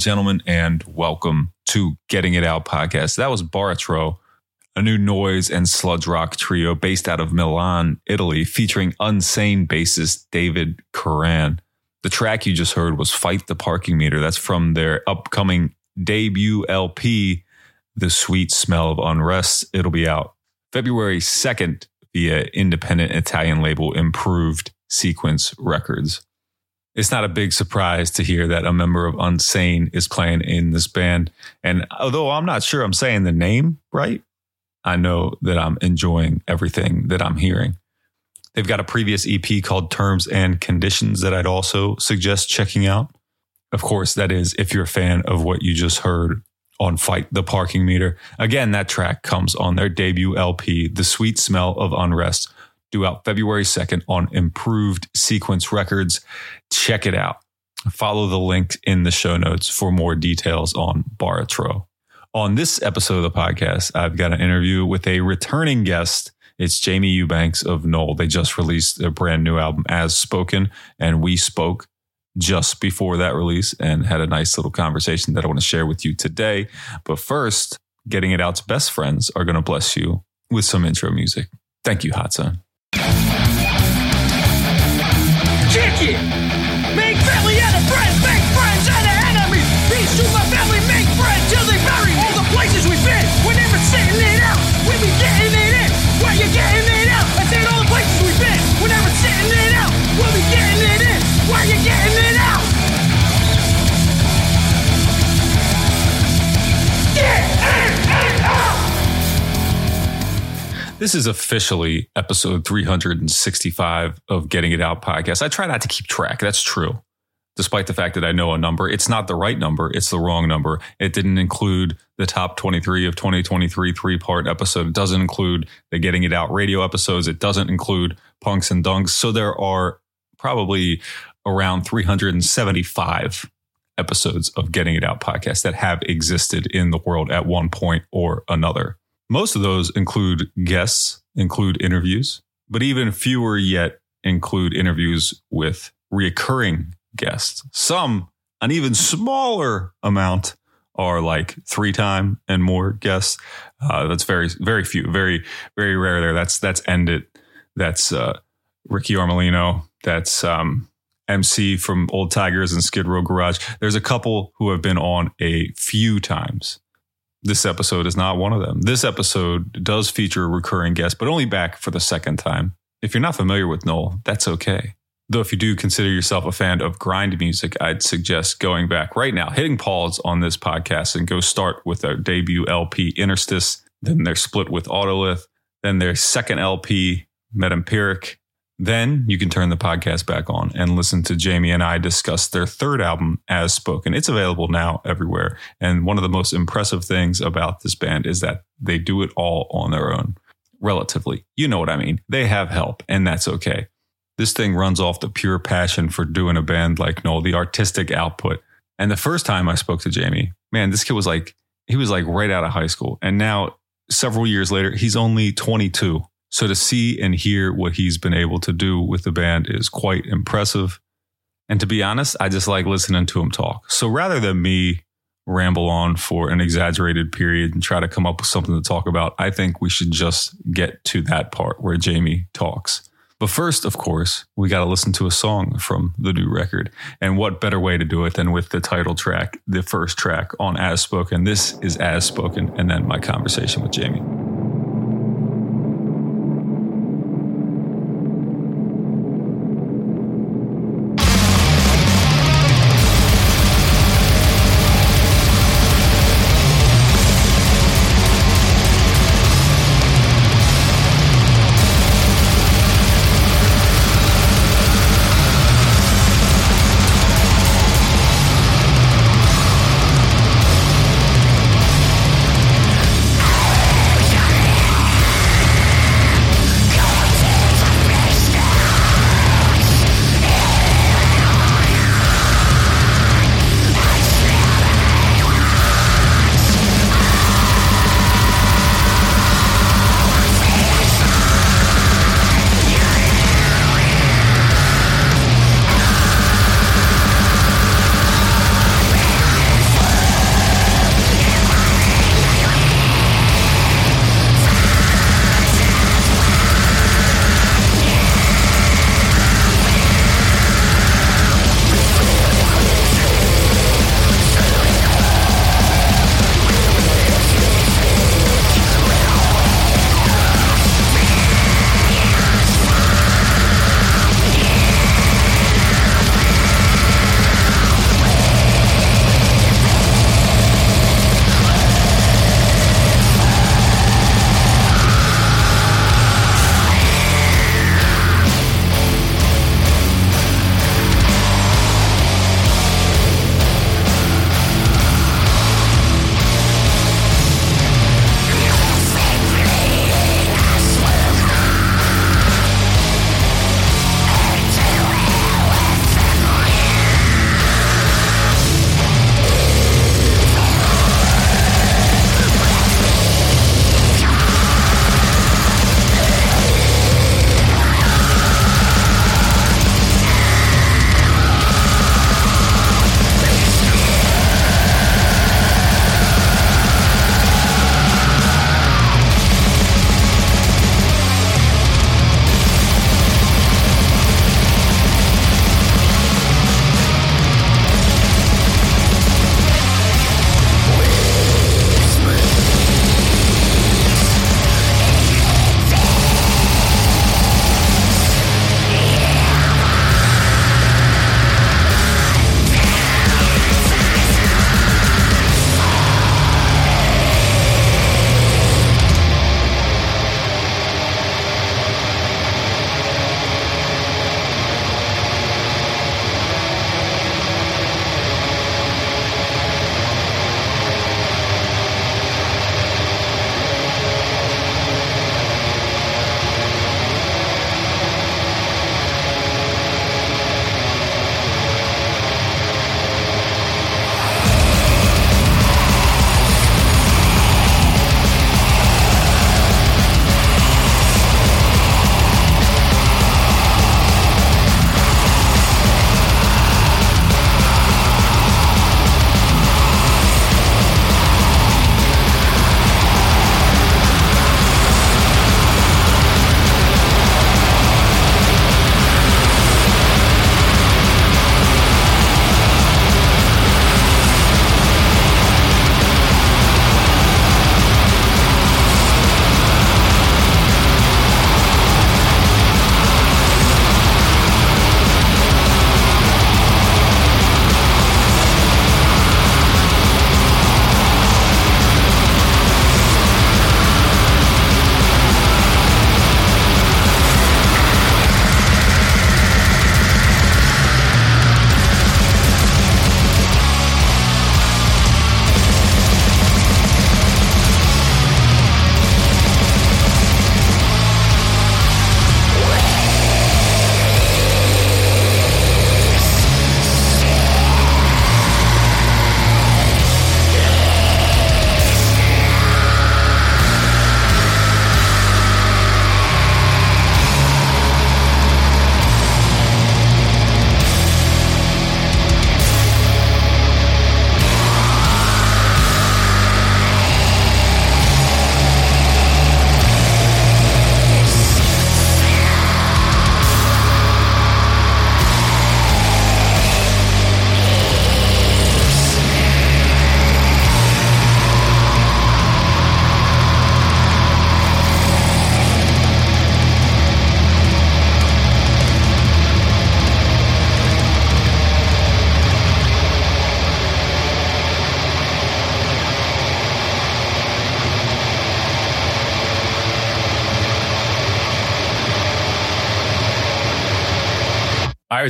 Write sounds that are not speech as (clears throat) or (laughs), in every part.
And gentlemen, and welcome to Getting It Out podcast. That was Baratro, a new noise and sludge rock trio based out of Milan, Italy, featuring Unsane bassist David Curran. The track you just heard was Fight the Parking Meter. That's from their upcoming debut LP, The Sweet Smell of Unrest. It'll be out February 2nd via independent Italian label Improved Sequence Records it's not a big surprise to hear that a member of Unsane is playing in this band. And although I'm not sure I'm saying the name right, I know that I'm enjoying everything that I'm hearing. They've got a previous EP called Terms and Conditions that I'd also suggest checking out. Of course, that is if you're a fan of what you just heard on Fight the Parking Meter. Again, that track comes on their debut LP, The Sweet Smell of Unrest, due out February 2nd on Improved Sequence Records. Check it out. Follow the link in the show notes for more details on Baratro. On this episode of the podcast, I've got an interview with a returning guest. It's Jamie Eubanks of Knoll. They just released a brand new album, As Spoken, and we spoke just before that release and had a nice little conversation that I want to share with you today. But first, getting it out's best friends are going to bless you with some intro music. Thank you, Hot Zone. Pratique! This is officially episode 365 of Getting It Out podcast. I try not to keep track. That's true. Despite the fact that I know a number, it's not the right number. It's the wrong number. It didn't include the top 23 of 2023 three part episode. It doesn't include the Getting It Out radio episodes. It doesn't include punks and dunks. So there are probably around 375 episodes of Getting It Out podcast that have existed in the world at one point or another. Most of those include guests, include interviews, but even fewer yet include interviews with reoccurring guests. Some, an even smaller amount, are like three time and more guests. Uh, that's very, very few, very, very rare there. That's, that's Ended. That's uh, Ricky Armelino. That's um, MC from Old Tigers and Skid Row Garage. There's a couple who have been on a few times. This episode is not one of them. This episode does feature a recurring guest, but only back for the second time. If you're not familiar with Knoll, that's okay. Though, if you do consider yourself a fan of grind music, I'd suggest going back right now, hitting pause on this podcast and go start with their debut LP, Interstice, then their split with Autolith, then their second LP, Metempiric. Then you can turn the podcast back on and listen to Jamie and I discuss their third album, As Spoken. It's available now everywhere. And one of the most impressive things about this band is that they do it all on their own, relatively. You know what I mean. They have help, and that's okay. This thing runs off the pure passion for doing a band like Knoll, the artistic output. And the first time I spoke to Jamie, man, this kid was like, he was like right out of high school. And now, several years later, he's only 22. So to see and hear what he's been able to do with the band is quite impressive. And to be honest, I just like listening to him talk. So rather than me ramble on for an exaggerated period and try to come up with something to talk about, I think we should just get to that part where Jamie talks. But first, of course, we got to listen to a song from the new record. And what better way to do it than with the title track, the first track on As Spoken? This is As Spoken, and then my conversation with Jamie.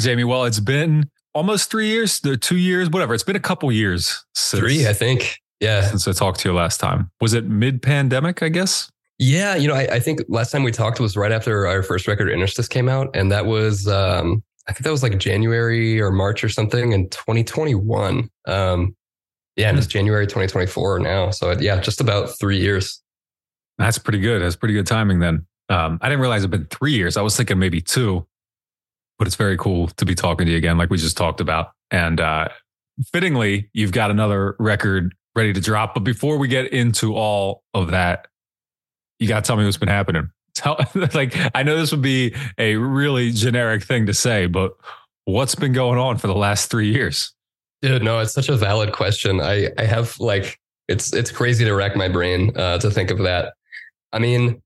Right, Jamie. Well, it's been almost three years, two years, whatever. It's been a couple years since, three, I think. Yeah, since I talked to you last time. Was it mid-pandemic? I guess. Yeah, you know, I, I, think last time we talked was right after our first record, Interstice, came out, and that was, um, I think that was like January or March or something in 2021. Um, yeah, and it's hmm. January 2024 now, so yeah, just about three years. That's pretty good. That's pretty good timing then. Um, I didn't realize it'd been three years. I was thinking maybe two but it's very cool to be talking to you again, like we just talked about. And uh, fittingly, you've got another record ready to drop. But before we get into all of that, you got to tell me what's been happening. Tell, (laughs) like, I know this would be a really generic thing to say, but what's been going on for the last three years? Dude, no, it's such a valid question. I, I have like, it's, it's crazy to rack my brain uh, to think of that. I mean,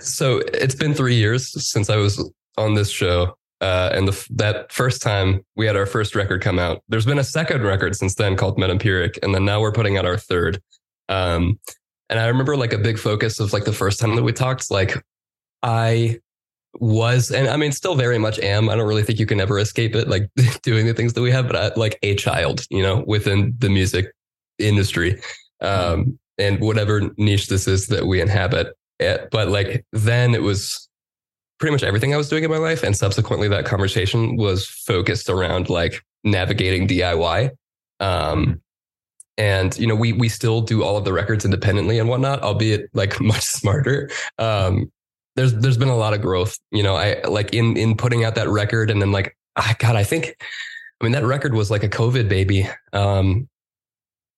so it's been three years since I was on this show. Uh, and the, that first time we had our first record come out, there's been a second record since then called Metempiric, and then now we're putting out our third. Um, and I remember like a big focus of like the first time that we talked, like I was, and I mean, still very much am. I don't really think you can ever escape it, like (laughs) doing the things that we have, but I, like a child, you know, within the music industry, um, and whatever niche this is that we inhabit. It, but like then it was pretty much everything I was doing in my life. And subsequently, that conversation was focused around like navigating DIY. Um, and you know, we we still do all of the records independently and whatnot, albeit like (laughs) much smarter. Um, there's there's been a lot of growth. You know, I like in in putting out that record, and then like, God, I think, I mean, that record was like a COVID baby. Um,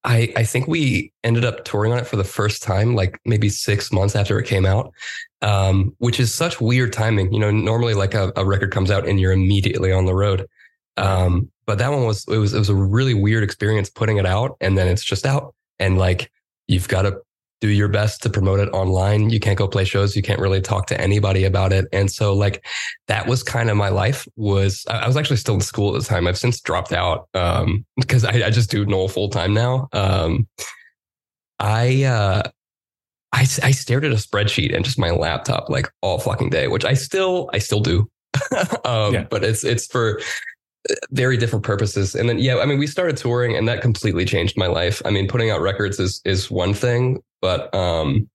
I, I think we ended up touring on it for the first time, like maybe six months after it came out, um, which is such weird timing. You know, normally like a, a, record comes out and you're immediately on the road. Um, but that one was it was it was a really weird experience putting it out and then it's just out and like you've got to do your best to promote it online. You can't go play shows. You can't really talk to anybody about it. And so like that was kind of my life was I was actually still in school at the time. I've since dropped out um, (laughs) because I, I, just do Knoll full time now. Um, I, uh, I, I stared at a spreadsheet and just my laptop like all fucking day, which I still, I still do. (laughs) um, yeah. but it's, it's for very different purposes. And then, yeah, I mean, we started touring and that completely changed my life. I mean, putting out records is, is one thing, but, um,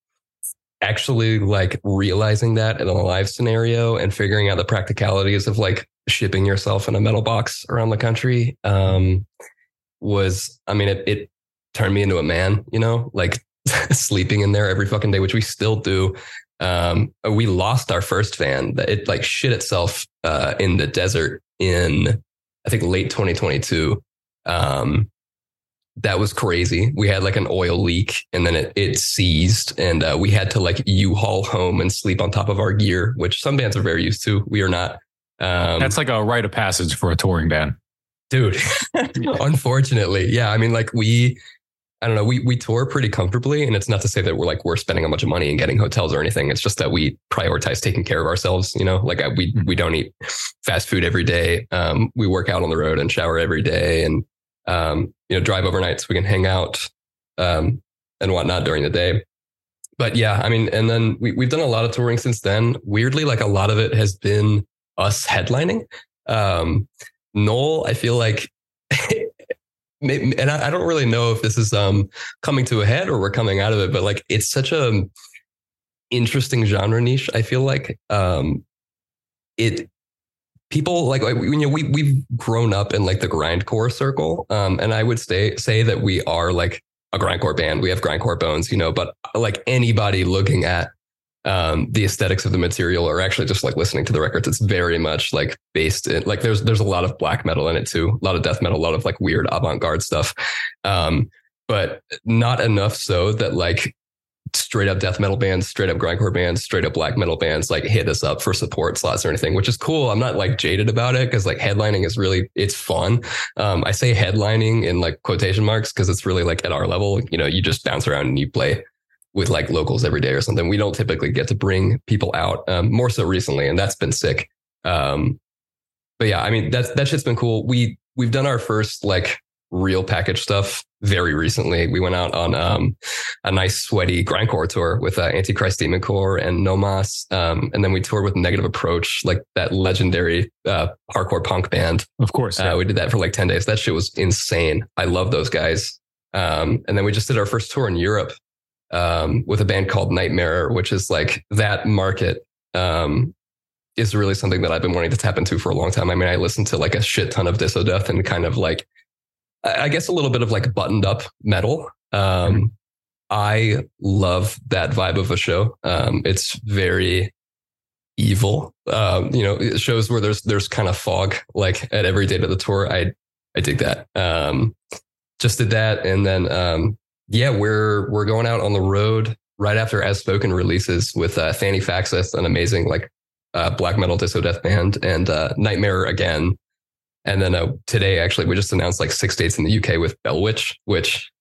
actually like realizing that in a live scenario and figuring out the practicalities of like shipping yourself in a metal box around the country, um, was, I mean, it, it turned me into a man, you know, like (laughs) sleeping in there every fucking day, which we still do. Um, we lost our first van that it like shit itself, uh, in the desert in I think late 2022. Um, that was crazy. We had like an oil leak and then it, it seized and uh, we had to like U-Haul home and sleep on top of our gear, which some bands are very used to. We are not. Um, That's like a rite of passage for a touring band. Dude, (laughs) unfortunately. Yeah. I mean, like we, I don't know. We we tour pretty comfortably, and it's not to say that we're like we're spending a bunch of money and getting hotels or anything. It's just that we prioritize taking care of ourselves. You know, like I, we mm-hmm. we don't eat fast food every day. Um, we work out on the road and shower every day, and um, you know, drive overnight so we can hang out um, and whatnot during the day. But yeah, I mean, and then we we've done a lot of touring since then. Weirdly, like a lot of it has been us headlining. Um, Knoll, I feel like (laughs) and I, don't really know if this is um, coming to a head or we're coming out of it, but like it's such a interesting genre niche. I feel like um, it people like you know we we've grown up in like the grindcore circle, um, and I would say say that we are like a grindcore band. We have grindcore bones, you know, but like anybody looking at um, the aesthetics of the material or actually just like listening to the records. It's very much like based in like there's there's a lot of black metal in it too, a lot of death metal, a lot of like weird avant garde stuff, um, but not enough so that like straight up death metal bands, straight up grindcore bands, straight up black metal bands like hit us up for support slots or anything, which is cool. I'm not like jaded about it because like headlining is really it's fun. Um, I say headlining in like quotation marks because it's really like at our level, you know, you just bounce around and you play with like locals every day or something. We don't typically get to bring people out, um, more so recently, and that's been sick. Um, but yeah, I mean that's that shit's been cool. We we've done our first like real package stuff very recently. We went out on um, a nice sweaty grindcore tour with uh, Antichrist Demon Core and Nomas, um, and then we toured with Negative Approach, like that legendary uh, hardcore punk band. Of course, yeah. uh, we did that for like ten days. That shit was insane. I love those guys. Um, and then we just did our first tour in Europe um, with a band called Nightmare, which is like that market um, is really something that I've been wanting to tap into for a long time. I mean, I listened to like a shit ton of Disso Death and kind of like, I guess a little bit of like buttoned up metal. Um, mm-hmm. I love that vibe of a show. Um, it's very evil. Um, you know, shows where there's there's kind of fog like at every date of the tour. I I dig that. Um, just did that, and then um, yeah, we're we're going out on the road right after As Spoken releases with uh, Fanny Faxis, an amazing like uh, black metal disco Death band, and uh, Nightmare again. And then uh, today, actually, we just announced like six dates in the UK with Bellwitch, which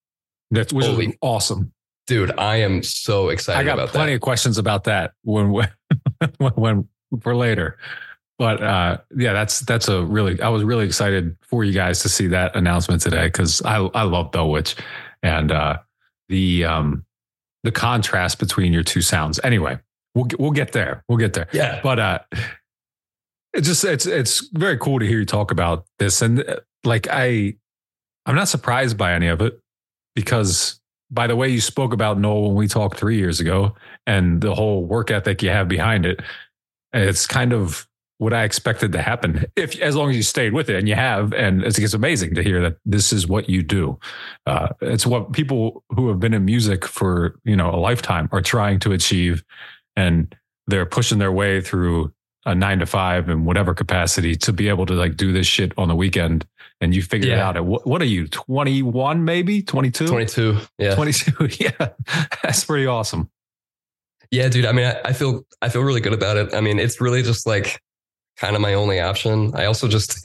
that's holy, awesome, dude! I am so excited. I got plenty that. of questions about that when (laughs) when, when for later. But uh, yeah, that's that's a really. I was really excited for you guys to see that announcement today because I I love Bellwitch and uh, the um, the contrast between your two sounds. Anyway, we'll we'll get there. We'll get there. Yeah. But uh, it's just it's it's very cool to hear you talk about this, and uh, like I, I'm not surprised by any of it because by the way you spoke about Knoll when we talked three years ago, and the whole work ethic you have behind it, it's kind of what I expected to happen if as long as you stayed with it and you have and it's, it's amazing to hear that this is what you do. Uh, it's what people who have been in music for you know a lifetime are trying to achieve and they're pushing their way through a nine to five in whatever capacity to be able to like do this shit on the weekend and you figure yeah. it out at what, what are you 21 maybe? 22 22 yeah. 22 (laughs) yeah. That's pretty awesome. Yeah dude i mean I, I feel i feel really good about it. I mean it's really just like kind of my only option. I also just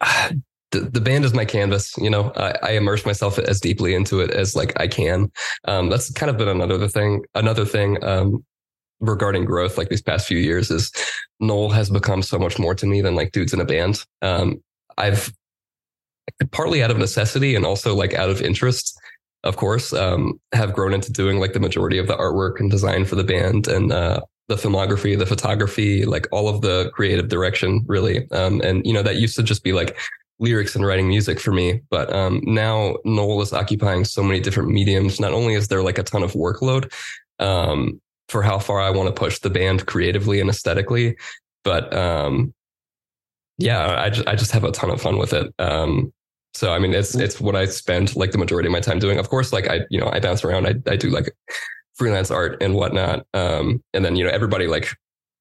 (sighs) the, the band is my canvas. You know, I, I, immerse myself as deeply into it as like I can. Um, that's kind of been another thing. Another thing um, regarding growth, like these past few years, is Knoll has become so much more to me than like dudes in a band. Um, I've partly out of necessity and also like out of interest of course, um, have grown into doing like the majority of the artwork and design for the band and uh, the filmography, the photography, like all of the creative direction, really. Um, and you know that used to just be like lyrics and writing music for me, but um, now Knoll is occupying so many different mediums. Not only is there like a ton of workload um, for how far I want to push the band creatively and aesthetically, but um, yeah, I just I just have a ton of fun with it. Um, so I mean, it's it's what I spend like the majority of my time doing. Of course, like I you know I bounce around. I I do like freelance art and whatnot. Um, and then, you know, everybody like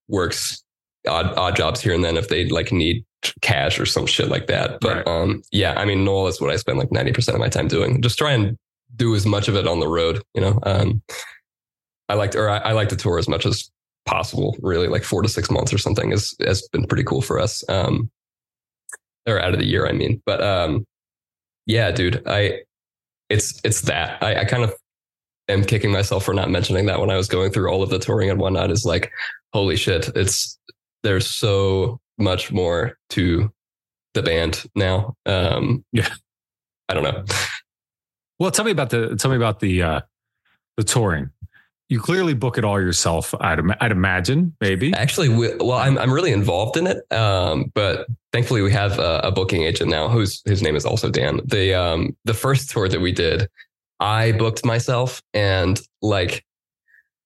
works odd, odd jobs here and then if they like need cash or some shit like that. But, right. um, yeah, I mean, Knoll is what I spend like 90% of my time doing. Just try and do as much of it on the road, you know? Um, I like to, or I, I like to tour as much as possible, really like four to six months or something is, has been pretty cool for us. Um, or out of the year, I mean, but, um, yeah, dude, I, it's, it's that I, I kind of am kicking myself for not mentioning that when I was going through all of the touring and whatnot is like, holy shit, it's there's so much more to the band now. Um, yeah, I don't know. Well, tell me about the tell me about the uh, the touring. You clearly book it all yourself. I'd I'd imagine maybe. Actually, we, well, I'm I'm really involved in it. Um, but thankfully, we have a, a, booking agent now whose whose name is also Dan. The um the first tour that we did, I booked myself and like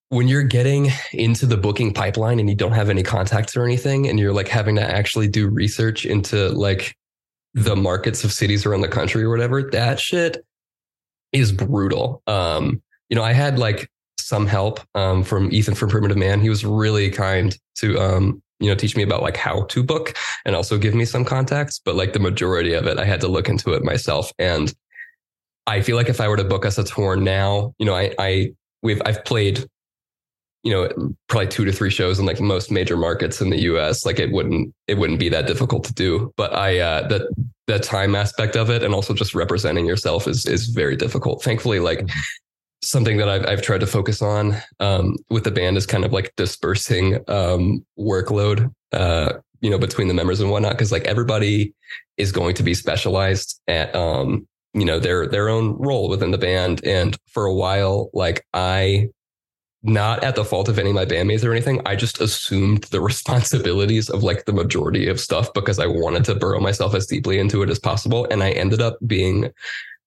when you're getting into the booking pipeline and you don't have any contacts or anything and you're like having to actually do research into like the markets of cities around the country or whatever, that shit is brutal. Um, you know, I had like some help um, from Ethan from Primitive Man. He was really kind to um, you know, teach me about like how to book and also give me some contacts. But like the majority of it, I had to look into it myself. And I feel like if I were to book us a tour now, you know, I, I we've I've played, you know, probably two to three shows in like most major markets in the U.S. Like it wouldn't it wouldn't be that difficult to do. But I uh, the the time aspect of it and also just representing yourself is is very difficult. Thankfully, like. (laughs) Something that I've, I've tried to focus on um, with the band is kind of like dispersing um, workload, uh, you know, between the members and whatnot. Cause like everybody is going to be specialized at, um, you know, their their own role within the band. And for a while, like I not at the fault of any of my bandmates or anything. I just assumed the (laughs) responsibilities of like the majority of stuff because I wanted to burrow myself as deeply into it as possible. And I ended up being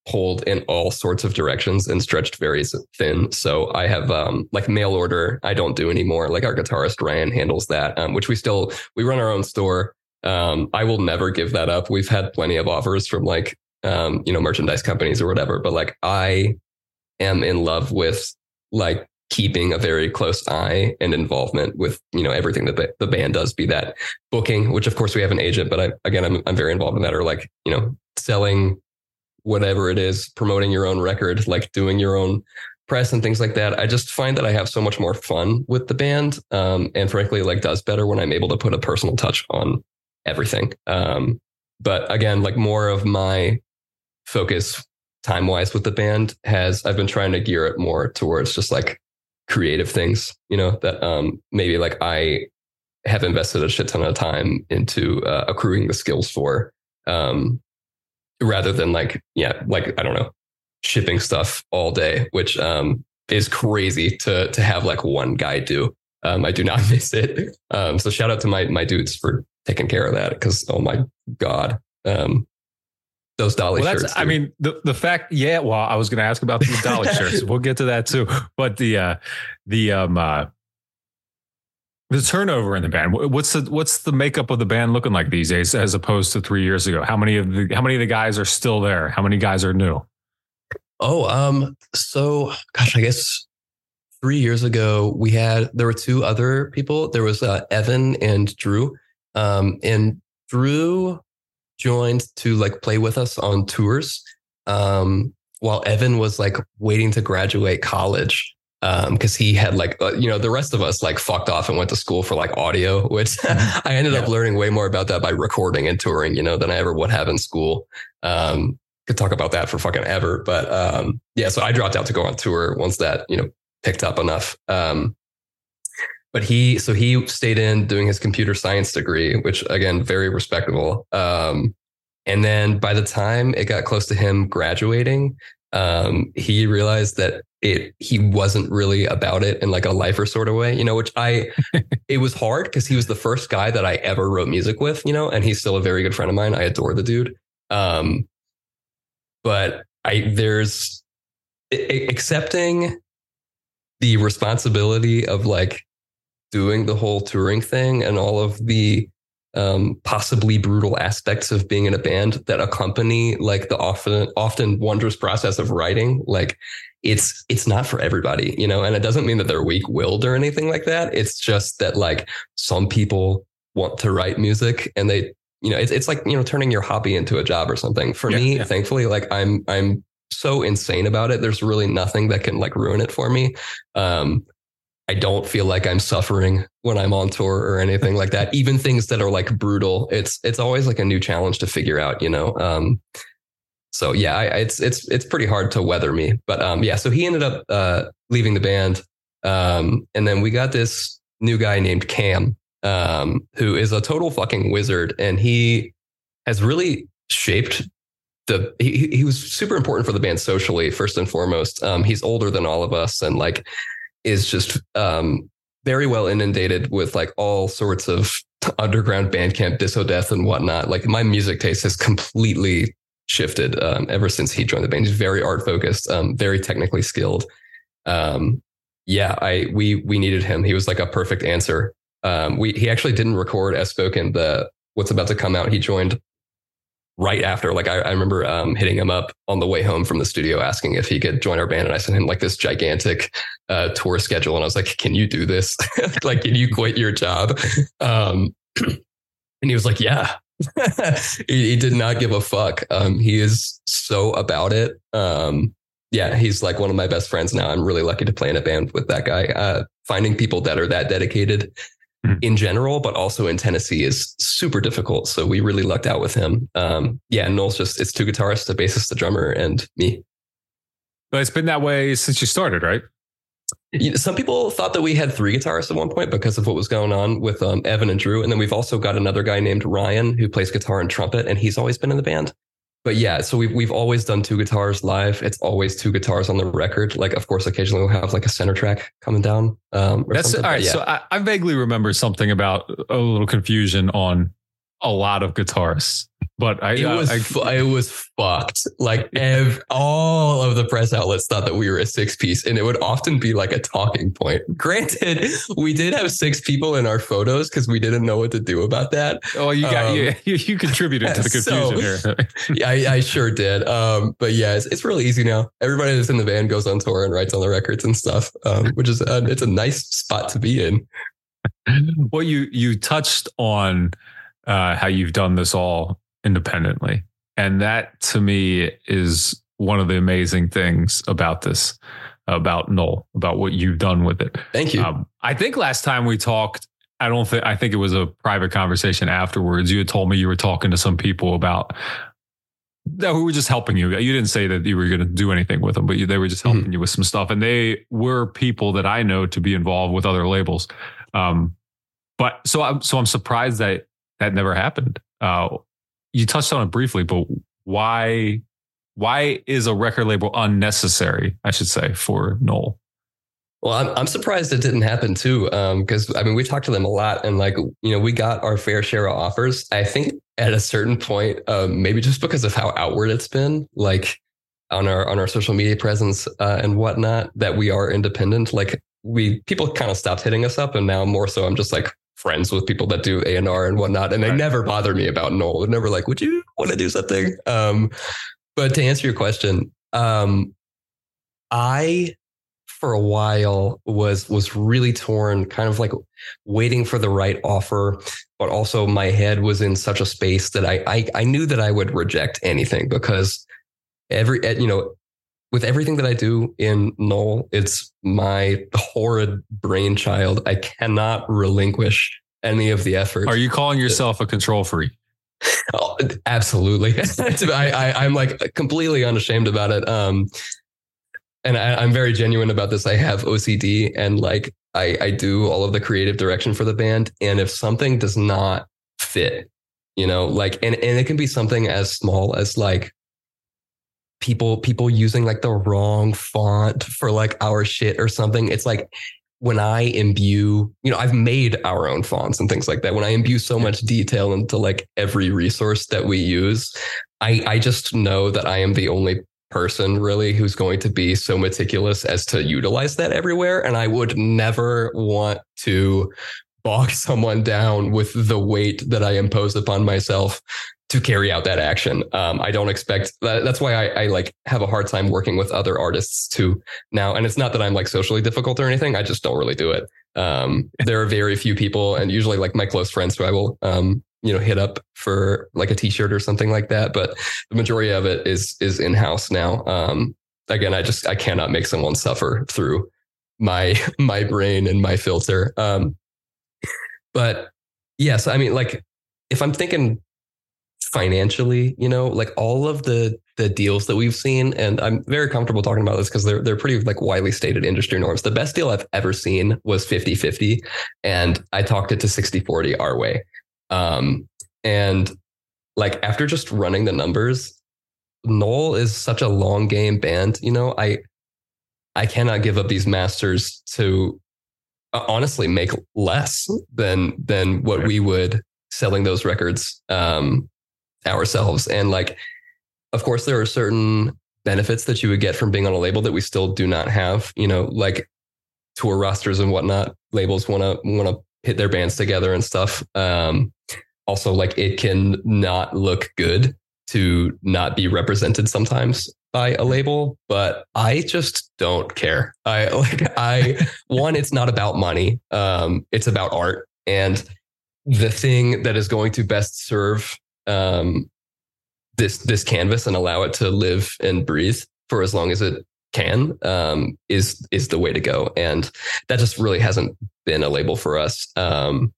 pulled in all sorts of directions and stretched very thin. So I have um, like mail order. I don't do anymore. Like our guitarist Ryan handles that, um, which we still we run our own store. Um, I will never give that up. We've had plenty of offers from like um, you know merchandise companies or whatever, but like I am in love with like keeping a very close eye and involvement with you know everything that the band does be that booking which of course we have an agent but I, again I'm, I'm very involved in that or like you know selling whatever it is promoting your own record like doing your own press and things like that. I just find that i have so much more fun with the band um, and frankly like does better when i'm able to put a personal touch on everything. Um, but again like more of my focus time wise with the band has I've been trying to gear it more towards just like creative things, you know, that um, maybe like I have invested a shit ton of time into uh, accruing the skills for, um, rather than like, yeah, like, I don't know, shipping stuff all day, which um, is crazy to, to have like one guy do. Um, I do not (laughs) miss it. Um, so shout out to my, my dudes for taking care of that. Cause oh my God. Um, those dolly well, shirts. I mean, the the fact, yeah. Well, I was going to ask about these dolly (laughs) shirts. We'll get to that too. But the uh, the um uh, the turnover in the band. What's the what's the makeup of the band looking like these days, as opposed to three years ago? How many of the how many of the guys are still there? How many guys are new? Oh, um, so gosh, I guess three years ago we had there were two other people. There was uh, Evan and Drew. Um, and Drew joined to like play with us on tours um, while Evan was like waiting to graduate college because um, he had like uh, you know the rest of us like fucked off and went to school for like audio (laughs) which mm-hmm. i ended yeah. up learning way more about that by recording and touring you know than i ever would have in school um, could talk about that for fucking ever but um, yeah so i dropped out to go on tour once that you know picked up enough um, but he so he stayed in doing his computer science degree which again very respectable. Um, and then by the time it got close to him graduating um, he realized that it he wasn't really about it in like a lifer sort of way you know which i (laughs) it was hard because he was the first guy that i ever wrote music with you know and he's still a very good friend of mine. I adore the dude. Um, but i there's accepting the responsibility of like doing the whole touring thing and all of the um, possibly brutal aspects of being in a band that accompany like the often often wondrous process of writing like it's it's not for everybody you know? And it doesn't mean that they're weak-willed or anything like that. It's just that like some people want to write music and they you know it's, it's like you know turning your hobby into a job or something. For yeah, me yeah. thankfully like i'm i'm so insane about it. There's really nothing that can like ruin it for me. Um I don't feel like I'm suffering when I'm on tour or anything like that. Even things that are like brutal, it's it's always like a new challenge to figure out, you know. Um, so yeah, I, it's it's it's pretty hard to weather me. But um, yeah, so he ended up uh, leaving the band, um, and then we got this new guy named Cam, um, who is a total fucking wizard, and he has really shaped the. He, he was super important for the band socially, first and foremost. Um, he's older than all of us, and like is just um, very well inundated with like all sorts of underground Bandcamp, Disso Death, and whatnot. Like my music taste has completely shifted um, ever since he joined the band. He's very art focused, um, very technically skilled. Um, yeah, I we we needed him. He was like a perfect answer. Um, we he actually didn't record as spoken the what's about to come out. He joined right after. Like I, I remember um, hitting him up on the way home from the studio, asking if he could join our band, and I sent him like this gigantic uh, tour schedule, and I was like, "Can you do this? (laughs) like, can you quit your job?" Um, (clears throat) and he was like, "Yeah." (laughs) he, he, did not give a fuck. Um, he is so about it. Um, yeah, he's like one of my best friends now. I'm really lucky to play in a band with that guy. Uh, finding people that are that dedicated mm-hmm. (laughs) in general, but also in Tennessee is super difficult. So we really lucked out with him. Um, yeah, Knoll's just it's two guitarists, the bassist, the drummer, and me. But it's been that way since you started, right? Some people thought that we had three guitarists at one point because of what was going on with um, Evan and Drew, and then we've also got another guy named Ryan who plays guitar and trumpet, and he's always been in the band. But yeah, so we've we've always done two guitars live. It's always two guitars on the record. Like, of course, occasionally we'll have like a center track coming down. Um, or That's all but yeah. So I, I vaguely remember something about a little confusion on a lot of guitars, but I, it uh, was I- fu- was fucked. Like (laughs) ev- all of the press outlets thought that we were a six piece, and it would often be like a talking point. (laughs) Granted, we did have six people in our photos because we didn't know what to do about that. oh, you got um, you, you, contributed to the (laughs) so- confusion here. Yeah, I, I sure did. Um, but yeah, it's, it's really easy now. Everybody that's in the band goes on tour and writes on the records and stuff, um, which is a, it's a nice spot to be in. well, you you touched on uh, how you've done this all independently, and that to me is one of the amazing things about this, about Knoll, about what you've done with it. Thank you. Um, I think last time we talked, I don't think I think it was a private conversation afterwards. You had told me you were talking to some people about that who were just helping you. You didn't say that you were going to do anything with them, but you, they were just helping you with some stuff, and they were people that I know to be involved with other labels. Um, but so I'm so I'm surprised that that never happened. Uh, you touched on it briefly, but why? Why is a record label unnecessary? I should say for Knoll. Well, I'm, I'm surprised it didn't happen too. Because I mean, we talked to them a lot, and like you know, we got our fair share of offers. I think at a certain point, um, maybe just because of how outward it's been, like on our on our social media presence uh, and whatnot, that we are independent. Like we people kind of stopped hitting us up, and now more so, I'm just like friends with people that do A and R and whatnot, and they Right. never bother me about Knoll. They're never like, "Would you want to do something?" Um, but to answer your question, um, I for a while was was really torn, kind of like waiting for the right offer, but also my head was in such a space that I I, I knew that I would reject anything because every eh, you know with everything that I do in Knoll, it's my horrid brainchild. I cannot relinquish any of the effort. Are you calling yourself a control freak? Oh, absolutely. (laughs) I, I, I'm like completely unashamed about it. Um, and I, I'm very genuine about this. I have OCD and like I, I do all of the creative direction for the band. And if something does not fit, you know, like, and, and it can be something as small as like people, people using like the wrong font for like our shit or something. It's like, when I imbue, you know, I've made our own fonts and things like that. When I imbue so much detail into like every resource that we use, I, I just know that I am the only person really who's going to be so meticulous as to utilize that everywhere. And I would never want to bog (laughs) someone down with the weight that I impose upon myself to carry out that action. Um, I don't expect that. That's why I, I like have a hard time working with other artists too now. And it's not that I'm like socially difficult or anything. I just don't really do it. Um, (laughs) there are very few people and usually like my close friends who I will, um, you know, hit up for like a t-shirt or something like that. But the majority of it is, is in-house now. Um, again, I just, I cannot make someone suffer through my, (laughs) my brain and my filter. Um, but yes, I mean, like if I'm thinking financially, you know, like all of the the deals that we've seen, and I'm very comfortable talking about this because they're they're pretty like widely stated industry norms. The best deal I've ever seen was 50-50, and I talked it to 60-40 our way. Um, and like after just running the numbers, Knoll is such a long game band. You know, I I cannot give up these masters to uh, honestly make less than than what we would selling those records um ourselves. And like of course there are certain benefits that you would get from being on a label that we still do not have you know like tour rosters and whatnot labels want to want to hit their bands together and stuff. Um also like it can not look good to not be represented sometimes by a label but i just don't care. I (laughs) like i one it's not about money. Um it's about art. And the thing that is going to best serve um this this canvas and allow it to live and breathe for as long as it can um is is the way to go. And that just really hasn't been a label for us. Um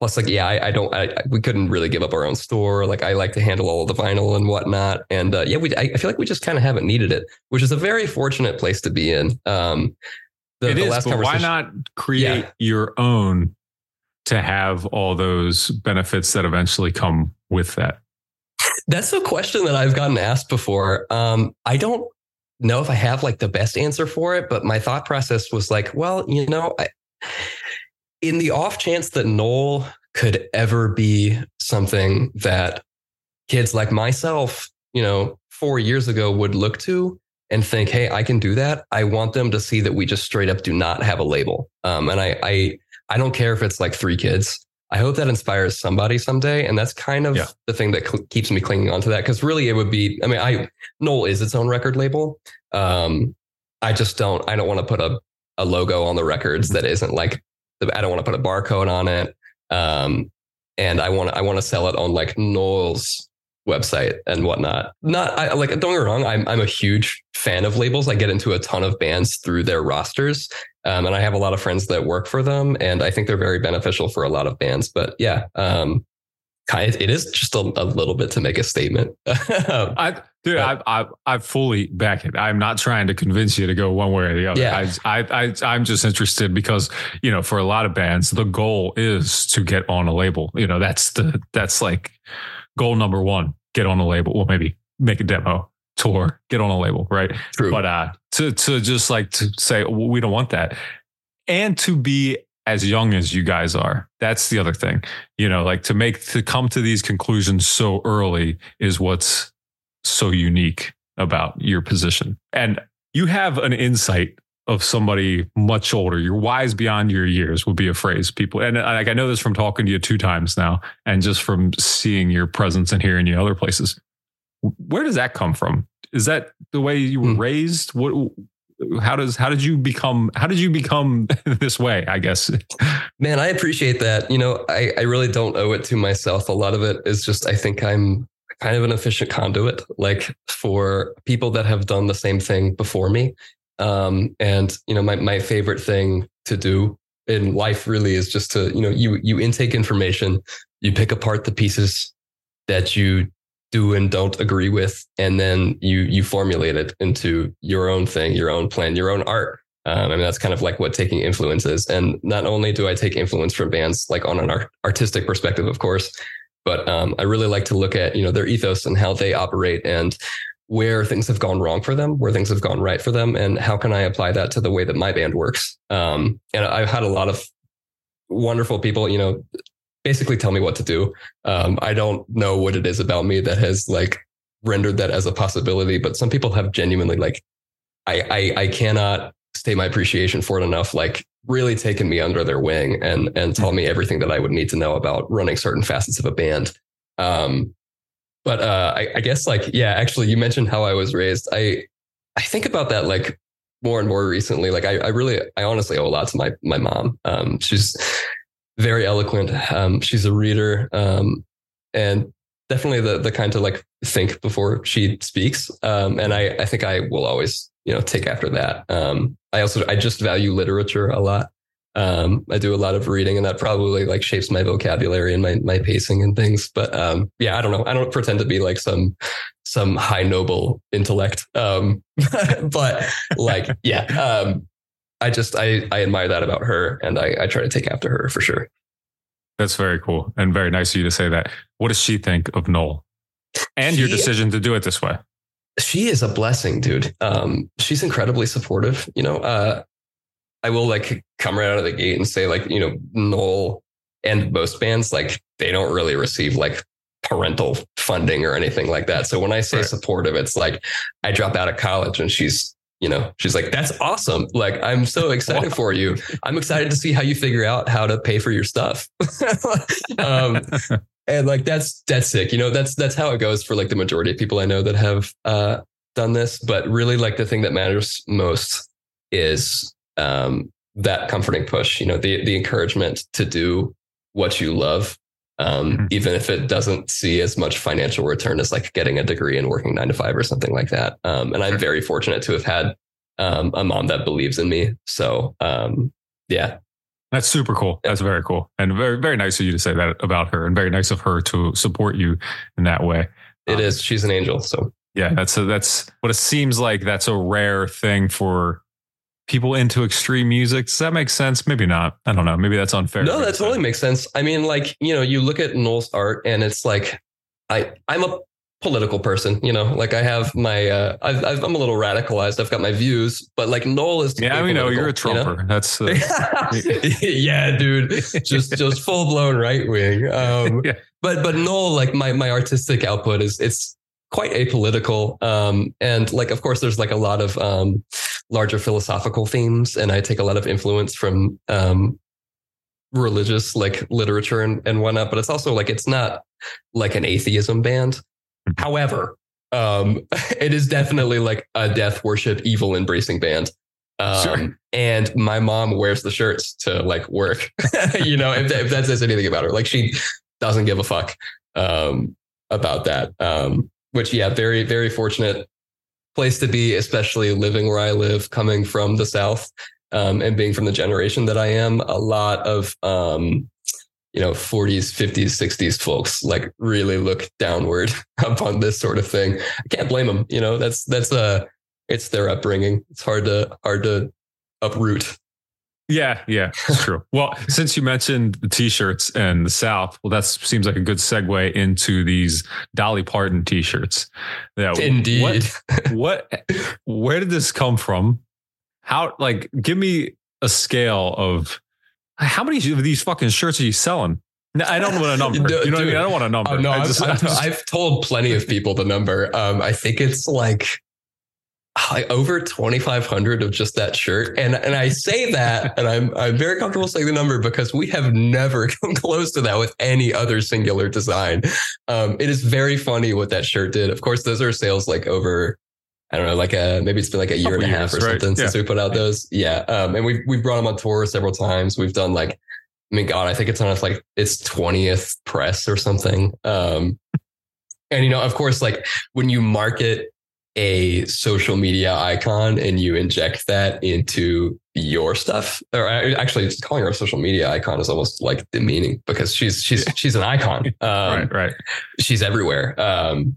plus like yeah i, I don't I, we couldn't really give up our own store. Like i like to handle all of the vinyl and whatnot. And uh, yeah we I, I feel like we just kind of haven't needed it which is a very fortunate place to be in. Um the, it the is, last but why not create Yeah. your own to have all those benefits that eventually come with that? That's a question that I've gotten asked before. Um, I don't know if I have like the best answer for it, but my thought process was like, well, you know, I, in the off chance that Knoll could ever be something that kids like myself, you know, four years ago would look to and think, hey, I can do that. I want them to see that we just straight up do not have a label. Um, and I, I, I don't care if it's like three kids. I hope that inspires somebody someday. And that's kind of yeah. the thing that cl- keeps me clinging on to that. Cause really it would be, I mean, I, Knoll is its own record label. Um, I just don't, I don't want to put a, a logo on the records that isn't like, I don't want to put a barcode on it. Um, and I want to, I want to sell it on like Knoll's website and whatnot. Not I, like don't get me wrong, I'm I'm a huge fan of labels. I get into a ton of bands through their rosters, um, and I have a lot of friends that work for them, and I think they're very beneficial for a lot of bands. But yeah, um, it is just a, a, little bit to make a statement. (laughs) I, dude, I, I, I fully back it. I'm not trying to convince you to go one way or the other. Yeah. I, I, I, am just interested because, you know, for a lot of bands, the goal is to get on a label. You know, that's the, that's like goal number one, get on a label. Well, maybe make a demo tour, get on a label. Right. True. But, uh, to, to just like to say, well, we don't want that. And to be as young as you guys are. That's the other thing. You know, like to make to come to these conclusions so early is what's so unique about your position. And you have an insight of somebody much older. You're wise beyond your years would be a phrase people and like I know this from talking to you two times now and just from seeing your presence and hearing you other places. Where does that come from? Is that the way you were mm. raised? What how does how did you become how did you become (laughs) this way i guess man i appreciate that you know i i really don't owe it to myself a lot of it is just i think i'm kind of an efficient conduit like for people that have done the same thing before me um and you know my my favorite thing to do in life really is just to you know you you intake information you pick apart the pieces that you do and don't agree with, and then you you formulate it into your own thing, your own plan, your own art. Um, I mean, that's kind of like what taking influence is. And not only do I take influence from bands, like on an art- artistic perspective, of course, but um, I really like to look at you know their ethos and how they operate and where things have gone wrong for them, where things have gone right for them, and how can I apply that to the way that my band works. Um, and I've had a lot of wonderful people, you know, basically tell me what to do. Um, I don't know what it is about me that has like rendered that as a possibility, but some people have genuinely like, I, I, I cannot state my appreciation for it enough. Like really taken me under their wing and, and tell me everything that I would need to know about running certain facets of a band. Um, but, uh, I, I guess like, yeah, actually you mentioned how I was raised. I, I think about that like more and more recently. Like I, I really, I honestly owe a lot to my, my mom. Um, she's, very eloquent. Um, she's a reader, um, and definitely the the kind to like think before she speaks. Um, and I I think I will always you know take after that. Um, I also I just value literature a lot. Um, I do a lot of reading, and that probably like shapes my vocabulary and my my pacing and things. But um, yeah, I don't know. I don't pretend to be like some some high noble intellect. Um, (laughs) but like yeah, um, I just I I admire that about her, and I I try to take after her for sure. That's very cool and very nice of you to say that. What does she think of Knoll and she, your decision to do it this way? She is a blessing, dude. Um, she's incredibly supportive. You know, uh, I will like come right out of the gate and say like you know Knoll and most bands like they don't really receive like parental funding or anything like that. So when I say right. supportive, it's like I drop out of college and she's you know, she's like, that's awesome. Like, I'm so excited (laughs) for you. I'm excited to see how you figure out how to pay for your stuff. (laughs) um, and like, that's, that's sick. You know, that's, that's how it goes for like the majority of people I know that have, uh, done this. But really like the thing that matters most is, um, that comforting push, you know, the, the encouragement to do what you love um, mm-hmm. even if it doesn't see as much financial return as like getting a degree and working nine to five or something like that. Um, and I'm very fortunate to have had um, a mom that believes in me. So um, yeah. That's super cool. That's very cool. And very, very nice of you to say that about her and very nice of her to support you in that way. It um, is. She's an angel. So yeah, that's a, that's what it seems like. That's a rare thing for people into extreme music. Does that make sense? Maybe not. I don't know. Maybe that's unfair. No, that totally makes sense. I mean, like, you know, you look at Knoll's art and it's like, I, I'm a, political person, you know, like I have my, uh, I've, I've, I'm a little radicalized. I've got my views, but like Knoll is. Yeah, we know you're a apolitical, you know? That's uh, (laughs) yeah, dude, just just full blown right wing. (laughs) Um, Yeah. But but Knoll, like my my artistic output is it's quite apolitical, um, and like of course there's like a lot of um, larger philosophical themes, and I take a lot of influence from um, religious like literature and, and whatnot. But it's also like it's not like an atheism band. However, um, (laughs) it is definitely like a death worship, evil embracing band. Um, Sure. And my mom wears the shirts to like work. (laughs) you know, if that, if that says anything about her, like she doesn't give a fuck um, about that. Um, which, yeah, very, very fortunate place to be, especially living where I live, coming from the South um, and being from the generation that I am. A lot of, um, you know, 40s, 50s, 60s folks like really look downward (laughs) upon this sort of thing. I can't blame them. You know, that's, that's, uh, it's their upbringing. It's hard to, hard to uproot. Yeah, yeah, it's true. (laughs) Well, since you mentioned the t-shirts and the South, well, that seems like a good segue into these Dolly Parton t-shirts. Yeah, Indeed. What, (laughs) what, where did this come from? How, like, give me a scale of how many of these fucking shirts are you selling? No, I don't want a number. (laughs) You know what I mean? I don't want a number. Oh, no, I I've, just- I've, I just- I've told plenty of people the number. Um, I think it's like, like over 2,500 of just that shirt. And, and I say that, (laughs) and I'm, I'm very comfortable saying the number because we have never (laughs) come close to that with any other singular design. Um, it is very funny what that shirt did. Of course, those are sales like over, I don't know, like a, maybe it's been like a year and a Couple half or years, right? something since Yeah. we put out those. Yeah. Um, and we've, we've brought them on tour several times. We've done like, I mean, God, I think it's on its like its 20th press or something. Um, and you know, of course, like when you market a social media icon and you inject that into your stuff, or actually just calling her a social media icon is almost like demeaning because she's she's she's an icon. (laughs) Um, right, right. she's everywhere. Um,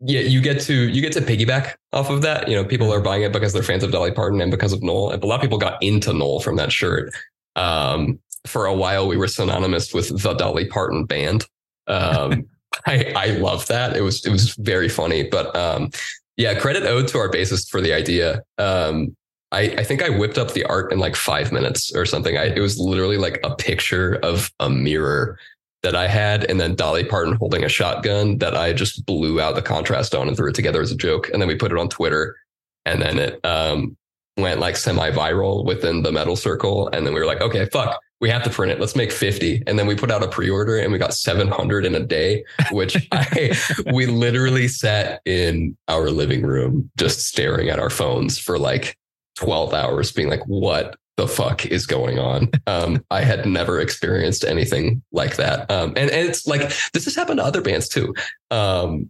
yeah, you get to you get to piggyback off of that. You know, people are buying it because they're fans of Dolly Parton and because of Knoll. A lot of people got into Knoll from that shirt. Um, for a while, we were synonymous with the Dolly Parton band. Um, (laughs) I I love that. It was it was very funny. But um, yeah, credit owed to our bassist for the idea. Um, I, I think I whipped up the art in like five minutes or something. I, it was literally like a picture of a mirror that I had, and then Dolly Parton holding a shotgun that I just blew out the contrast on and threw it together as a joke. And then we put it on Twitter, and then it um, went like semi viral within the metal circle. And then we were like, okay, fuck, we have to print it. Let's make 50. And then we put out a pre order and we got 700 in a day, which (laughs) I, we literally sat in our living room just staring at our phones for like 12 hours, being like, what the fuck is going on? (laughs) Um, I had never experienced anything like that. Um, and, and it's like, this has happened to other bands too. Um,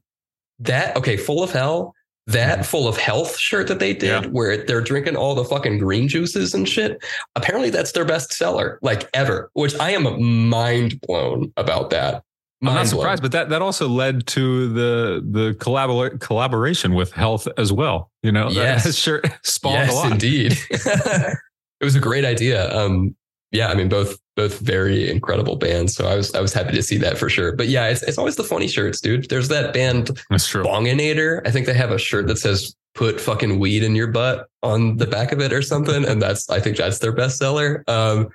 that, okay, Full of Hell, that Full of Health shirt that they did, Yeah. where they're drinking all the fucking green juices and shit. Apparently, that's their best seller, like ever, which I am mind blown about that. I'm not Mind blown. surprised, but that that also led to the the collabor- collaboration with Health as well. You know, Yes. that shirt (laughs) spawned a lot. indeed. (laughs) (laughs) it was a great idea. Um, yeah, I mean, both both very incredible bands. So I was I was happy to see that for sure. But yeah, it's it's always the funny shirts, dude. There's that band That's true. Bonginator. I think they have a shirt that says "Put fucking weed in your butt" on the back of it or something, and that's I think that's their bestseller. Um,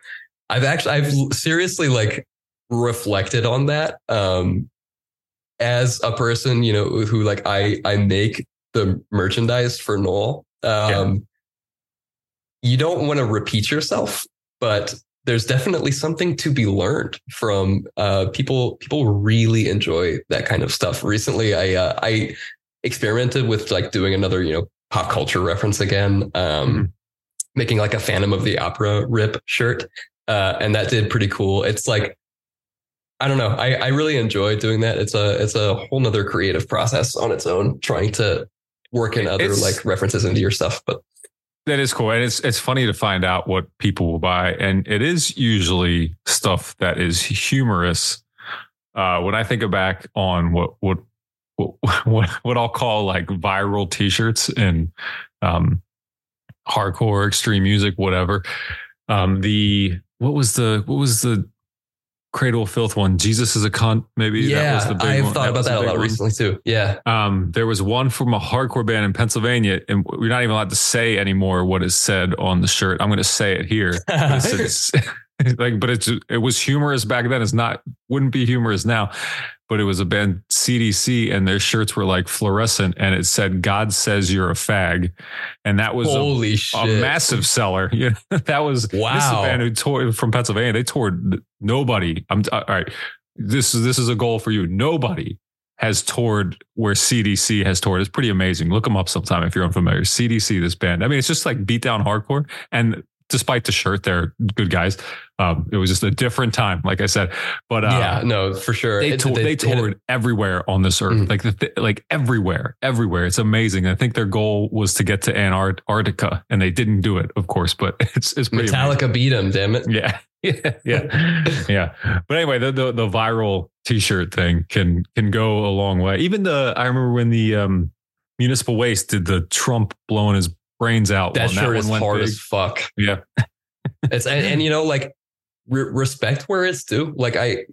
I've actually I've seriously like reflected on that. Um, as a person, you know, who like I I make the merchandise for Knoll. Um, you don't want to repeat yourself, but there's definitely something to be learned from uh, people. People really enjoy that kind of stuff. Recently, I uh, I experimented with like doing another you know pop culture reference again, um, making like a Phantom of the Opera rip shirt, uh, and that did pretty cool. It's like I don't know. I, I really enjoy doing that. It's a it's a whole nother creative process on its own, trying to work in other It's- like references into your stuff. But That is cool, and it's it's funny to find out what people will buy, and it is usually stuff that is humorous. Uh, when I think back on what what (laughs) what what, I'll call like viral T-shirts and um, hardcore extreme music, whatever. Um, the what was the what was the Cradle Filth one. Jesus is a cunt. Maybe yeah, that was the big I've one. thought about that a lot one. recently too. Yeah. Um, there was one from a hardcore band in Pennsylvania, and we're not even allowed to say anymore what is said on the shirt. I'm going to say it here. But it says- (laughs) (laughs) like, but it's it was humorous back then. It's not wouldn't be humorous now. But it was a band CDC, and their shirts were like fluorescent, and it said "God says you're a fag," and that was a, Holy a shit. massive seller. (laughs) Yeah, that was wow. This is a band who toured from Pennsylvania. They toured nobody. I'm all right. This is this is a goal for you. Nobody has toured where CDC has toured. It's pretty amazing. Look them up sometime if you're unfamiliar. CDC, this band. I mean, it's just like beat down hardcore. And despite the shirt, they're good guys. Um, it was just a different time, like I said. But uh, yeah, no, for sure. they, It- toured, they, toured everywhere on this earth, Mhm. like the th- like everywhere, everywhere. It's amazing. I think their goal was to get to Antarctica, and they didn't do it, of course. But (laughs) it's it's pretty amazing. Metallica beat them, damn it. Yeah. (laughs) Yeah. Yeah. yeah. But anyway, the, the the viral t-shirt thing can can go a long way. Even the I remember when the um municipal waste did the Trump blowing his brains out. That one is hard big. as fuck. Yeah. (laughs) It's and, and you know, like re- respect where it's due. Like I,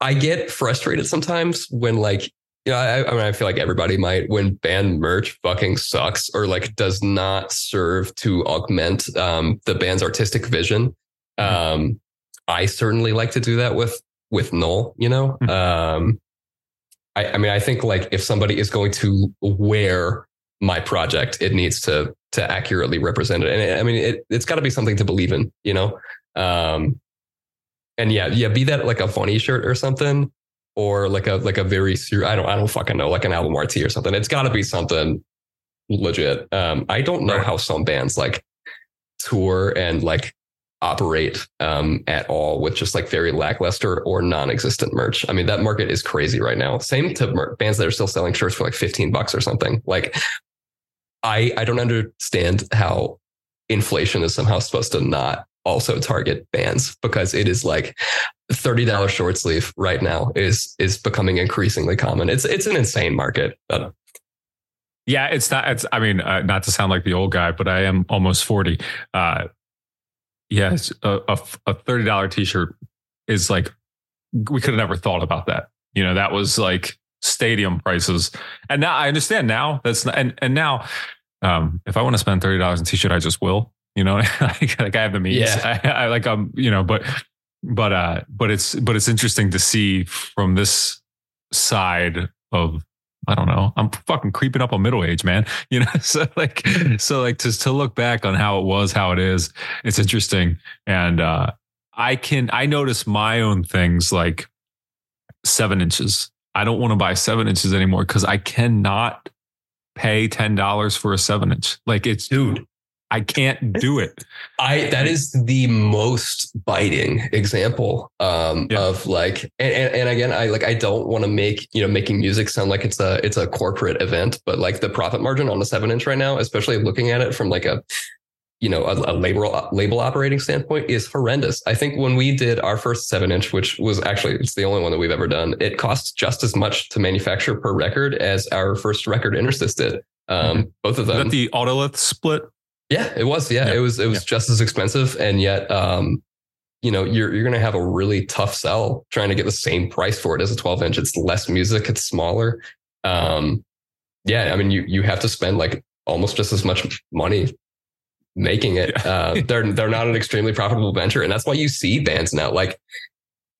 I get frustrated sometimes when like you know, I, I mean, I feel like everybody might when band merch fucking sucks or like does not serve to augment um, the band's artistic vision. Um, I certainly like to do that with with Knoll. You know, Mhm. um, I, I mean, I think like if somebody is going to wear my project, it needs to to accurately represent it. And it, I mean, it, it's got to be something to believe in, you know. Um, and yeah, yeah, be that like a funny shirt or something, or like a like a very serious. I don't I don't fucking know, like an album RT or something. It's got to be something legit. Um, I don't know how some bands like tour and like operate um, at all with just like very lackluster or non-existent merch. I mean, that market is crazy right now. Same to mer- bands that are still selling shirts for like 15 bucks or something. Like I I don't understand how inflation is somehow supposed to not also target bands because it is like $30 short sleeve right now is is becoming increasingly common. It's it's an insane market. But Yeah, it's not. It's. I mean, uh, not to sound like the old guy, but I am almost forty. Uh, yes, a, a, a thirty dollar t shirt is like we could have never thought about that. You know, that was like stadium prices, and now I understand. Now that's not, and and now, um, if I want to spend thirty dollars on t shirt, I just will. You know, (laughs) like, like I have the means. Yeah. (laughs) I, I like um, you know, but but uh, but it's but it's interesting to see from this side of I don't know. I'm fucking creeping up on middle age, man. (laughs) You know, so like, so like to to look back on how it was, how it is, it's interesting. And uh, I can I notice my own things like seven inches. I don't want to buy seven inches anymore because I cannot pay ten dollars for a seven inch. Like it's dude, I can't do it. I that is the most biting example um, Yeah. of like and, and, and again I like I don't want to make you know making music sound like it's a it's a corporate event but like the profit margin on a seven inch right now especially looking at it from like a you know a, a label label operating standpoint is horrendous. I think when we did our first seven inch which was actually it's the only one that we've ever done it costs just as much to manufacture per record as our first record Interstice did. Um, Both of Is them. that the autolith split? Yeah, it was. Yeah, Yeah. it was. It was Yeah. just as expensive, and yet, um, you know, you're you're going to have a really tough sell trying to get the same price for it as a 12 inch. It's less music. It's smaller. Um, yeah, I mean, you you have to spend like almost just as much money making it. Yeah. Uh, they're they're not an extremely profitable venture, and that's why you see bands now like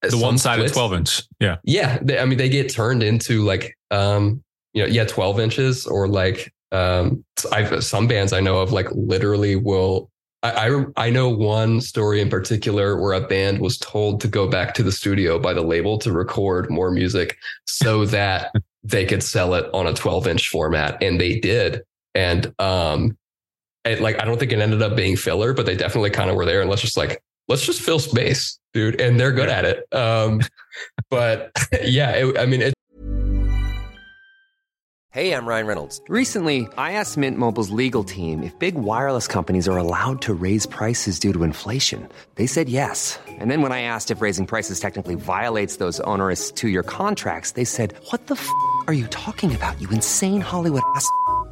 The one side splits- 12 inch. Yeah. yeah they, i mean they get turned into like um you know yeah 12 inches or like um i've some bands i know of like literally will I, I I know one story in particular where a band was told to go back to the studio by the label to record more music so (laughs) that they could sell it on a 12 inch format and they did and um it, like I don't think it ended up being filler but they definitely kind of were there and let's just like let's just fill space dude and they're good at it um (laughs) but (laughs) yeah it, I mean it, Hey, I'm Ryan Reynolds. Recently, I asked Mint Mobile's legal team if big wireless companies are allowed to raise prices due to inflation. They said yes. And then when I asked if raising prices technically violates those onerous two year contracts, they said, What the f are you talking about, you insane Hollywood ass?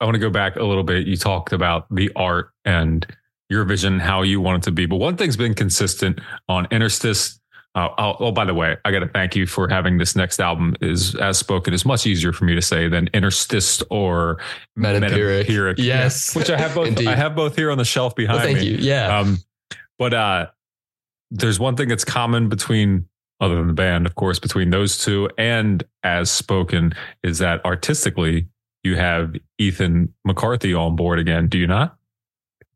I want to go back a little bit. You talked about the art and your vision, how you want it to be. But one thing's been consistent on Interstice. Uh, oh, oh, by the way, I got to thank you for having this next album. Is as spoken is much easier for me to say than Interstice or Metempiric. Yes. (laughs) which I have both. I have both here on the shelf behind Well, thank me. you. Yeah. Um, but uh, there's one thing that's common between, other than the band, of course, between those two and as spoken is that artistically you have Ethan McCarthy on board again. Do you not?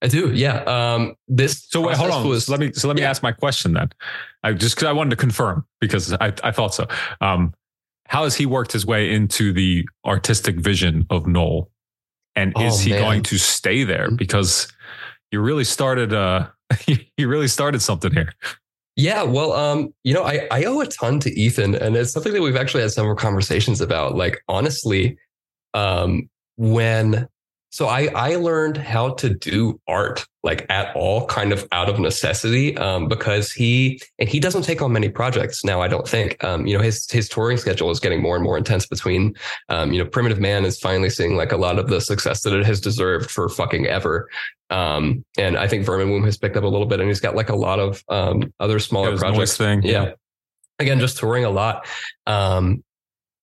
I do. Yeah. Um, this So wait, hold on. Was, let me so let me yeah. ask my question then. I just because I wanted to confirm because I I thought so. Um, how has he worked his way into the artistic vision of Noel, and is Oh, he man. going to stay there? Because you really started. Uh, (laughs) you really started something here. Yeah, well, um, you know, I, I owe a ton to Ethan, and it's something that we've actually had several conversations about. Like, honestly, um, when so I I learned how to do art like at all, kind of out of necessity, um, because he and he doesn't take on many projects now. I don't think, um, you know, his his touring schedule is getting more and more intense. Between, um, you know, Primitive Man is finally seeing like a lot of the success that it has deserved for fucking ever. Um, and I think Vermin Womb has picked up a little bit, and he's got like a lot of um, other smaller projects. thing, yeah. yeah. Again, just touring a lot.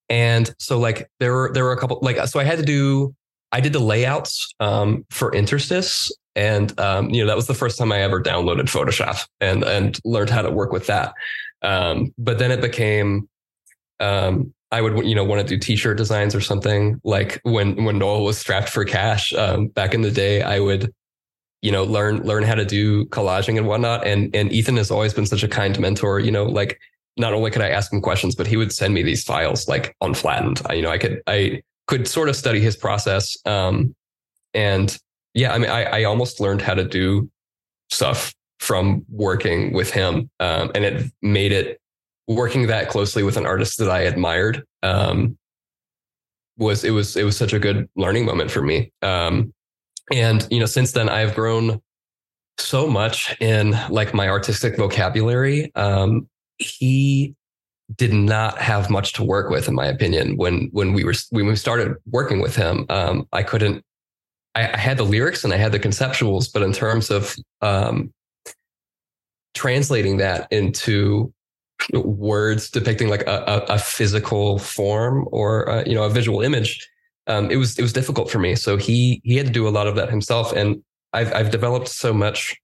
And so like there were there were a couple like so I had to do I did the layouts um, for Interstice, and um, you know that was the first time I ever downloaded Photoshop and and learned how to work with that. Um, but then it became um, I would you know want to do t-shirt designs or something like when when Knoll was strapped for cash um, back in the day. I would you know learn learn how to do collaging and whatnot. And and Ethan has always been such a kind mentor. You know like not only could I ask him questions, but he would send me these files like on flattened. I, you know I could I could sort of study his process. Um, and yeah, I mean I I almost learned how to do stuff from working with him. Um, and it made it working that closely with an artist that I admired. Um, was it was it was such a good learning moment for me. Um, and you know, since then I've grown so much in like my artistic vocabulary. Um, he did not have much to work with, in my opinion. When when we were when we started working with him, um, I couldn't. I, I had the lyrics and I had the conceptuals, but in terms of um, translating that into words depicting like a, a, a physical form or uh, you know a visual image, um, it was it was difficult for me. So he he had to do a lot of that himself, and I've I've developed so much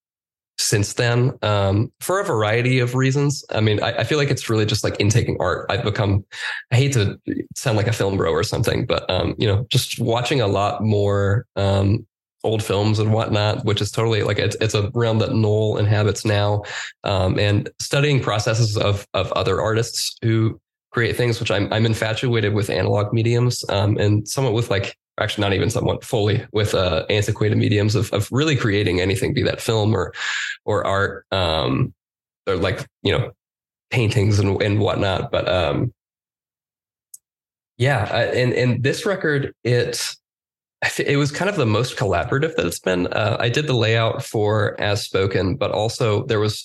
since then um, for a variety of reasons. I mean, I, I feel like it's really just like intaking art. I've become, I hate to sound like a film bro or something, but um, you know, just watching a lot more um, old films and whatnot, which is totally like it's, it's a realm that Knoll inhabits now, um, and studying processes of of other artists who create things, which I'm I'm infatuated with analog mediums um, and somewhat with like actually not even somewhat fully with uh, antiquated mediums of, of really creating anything, be that film or or art, um, or like you know paintings and, and whatnot. But um, yeah, I- and and this record it it was kind of the most collaborative that it's been. Uh, I did the layout for As Spoken, but also there was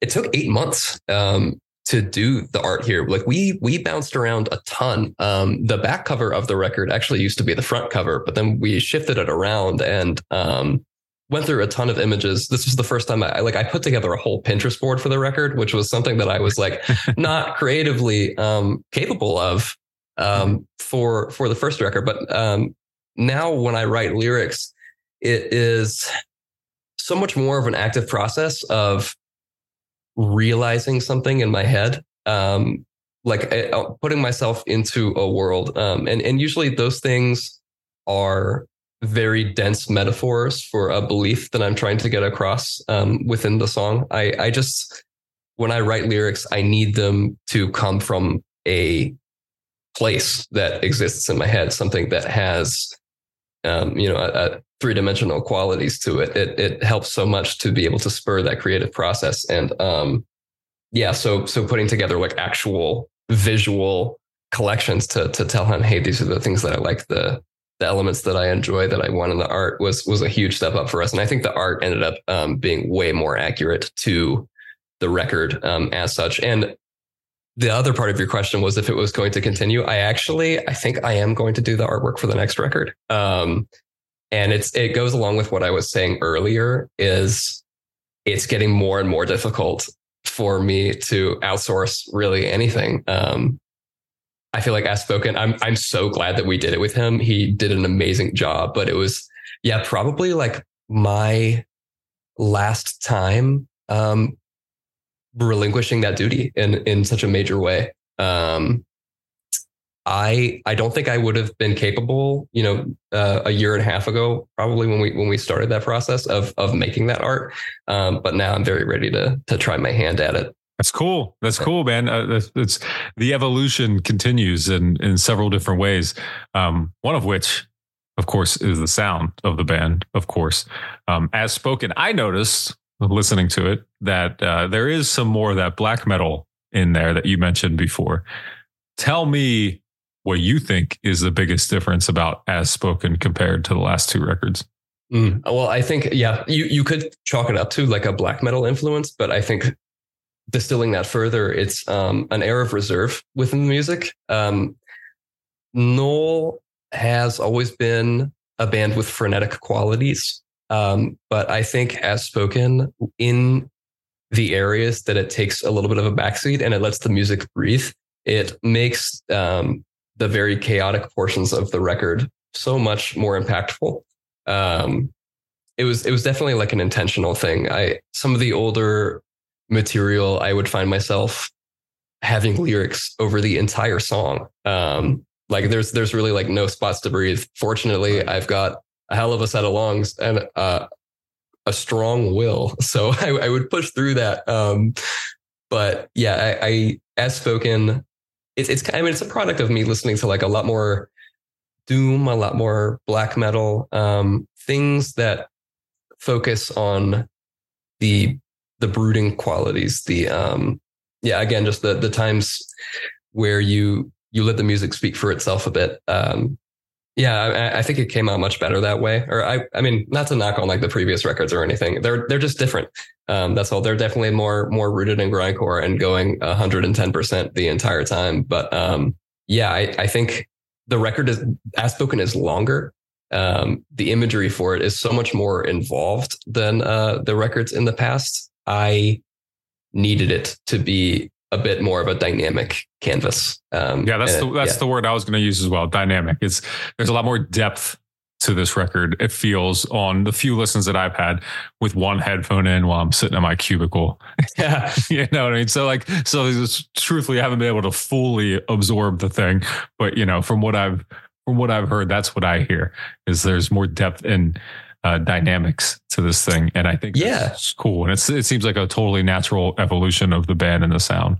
it took eight months um, to do the art here. Like we we bounced around a ton. Um, the back cover of the record actually used to be the front cover, but then we shifted it around and um, went through a ton of images. This was the first time I like I put together a whole Pinterest board for the record, which was something that I was like (laughs) not creatively um, capable of um, for for the first record. But um, now when I write lyrics, it is so much more of an active process of realizing something in my head. Um, like uh, putting myself into a world. Um, and, and usually those things are very dense metaphors for a belief that I'm trying to get across um, within the song. I, I just, when I write lyrics, I need them to come from a place that exists in my head, something that has, um, you know, a, a three dimensional qualities to it. It it helps so much to be able to spur that creative process. And um, yeah, so so putting together like actual visual collections to to tell him, hey, these are the things that I like the the elements that I enjoy that I want in the art was was a huge step up for us. And I think the art ended up um, being way more accurate to the record um, as such. And the other part of your question was if it was going to continue. I actually I think I am going to do the artwork for the next record. Um, and it's it goes along with what I was saying earlier. Is it's getting more and more difficult for me to outsource really anything. Um, I feel like as spoken, I'm I'm so glad that we did it with him. He did an amazing job, but it was yeah, probably like my last time um relinquishing that duty in in such a major way. Um I I don't think I would have been capable, you know, uh, a year and a half ago, probably when we when we started that process of of making that art. Um, but now I'm very ready to to try my hand at it. That's cool. That's cool, man. Uh, it's the evolution continues in in several different ways. Um, one of which, of course, is the sound of the band. Of course, um, as spoken, I noticed listening to it that uh, there is some more of that black metal in there that you mentioned before. Tell me what you think is the biggest difference about as spoken compared to the last two records. Mm. Well, I think yeah, you you could chalk it up to like a black metal influence, but I think distilling that further, it's um, an air of reserve within the music. Um, Knoll has always been a band with frenetic qualities, um, but I think as spoken in the areas that it takes a little bit of a backseat and it lets the music breathe, it makes um, the very chaotic portions of the record so much more impactful. Um, it was it was definitely like an intentional thing. I some of the older material, I would find myself having lyrics over the entire song. Um, like there's there's really like no spots to breathe. Fortunately, I've got a hell of a set of lungs and uh, a strong will, (laughs) so I, I would push through that. Um, but yeah, I, I as spoken, it's it's I mean it's a product of me listening to like a lot more doom, a lot more black metal, um, things that focus on the the brooding qualities, the um yeah, again, just the the times where you you let the music speak for itself a bit. Um yeah, I, I, think it came out much better that way. Or I, I mean, not to knock on like the previous records or anything. They're they're just different. Um, that's all. They're definitely more more rooted in grindcore and going 110 percent the entire time. But um, yeah, I, I think the record is as spoken is longer. Um, the imagery for it is so much more involved than uh, the records in the past. I needed it to be a bit more of a dynamic canvas. Um, yeah, that's the, that's yeah. the word I was going to use as well. Dynamic. It's there's a lot more depth to this record. It feels on the few listens that I've had with one headphone in while I'm sitting in my cubicle. (laughs) Yeah, you know what I mean. So like, so truthfully, I haven't been able to fully absorb the thing, but you know, from what I've from what I've heard, that's what I hear is there's more depth in uh, dynamics to this thing, and I think yeah, it's cool. And it's it seems like a totally natural evolution of the band and the sound.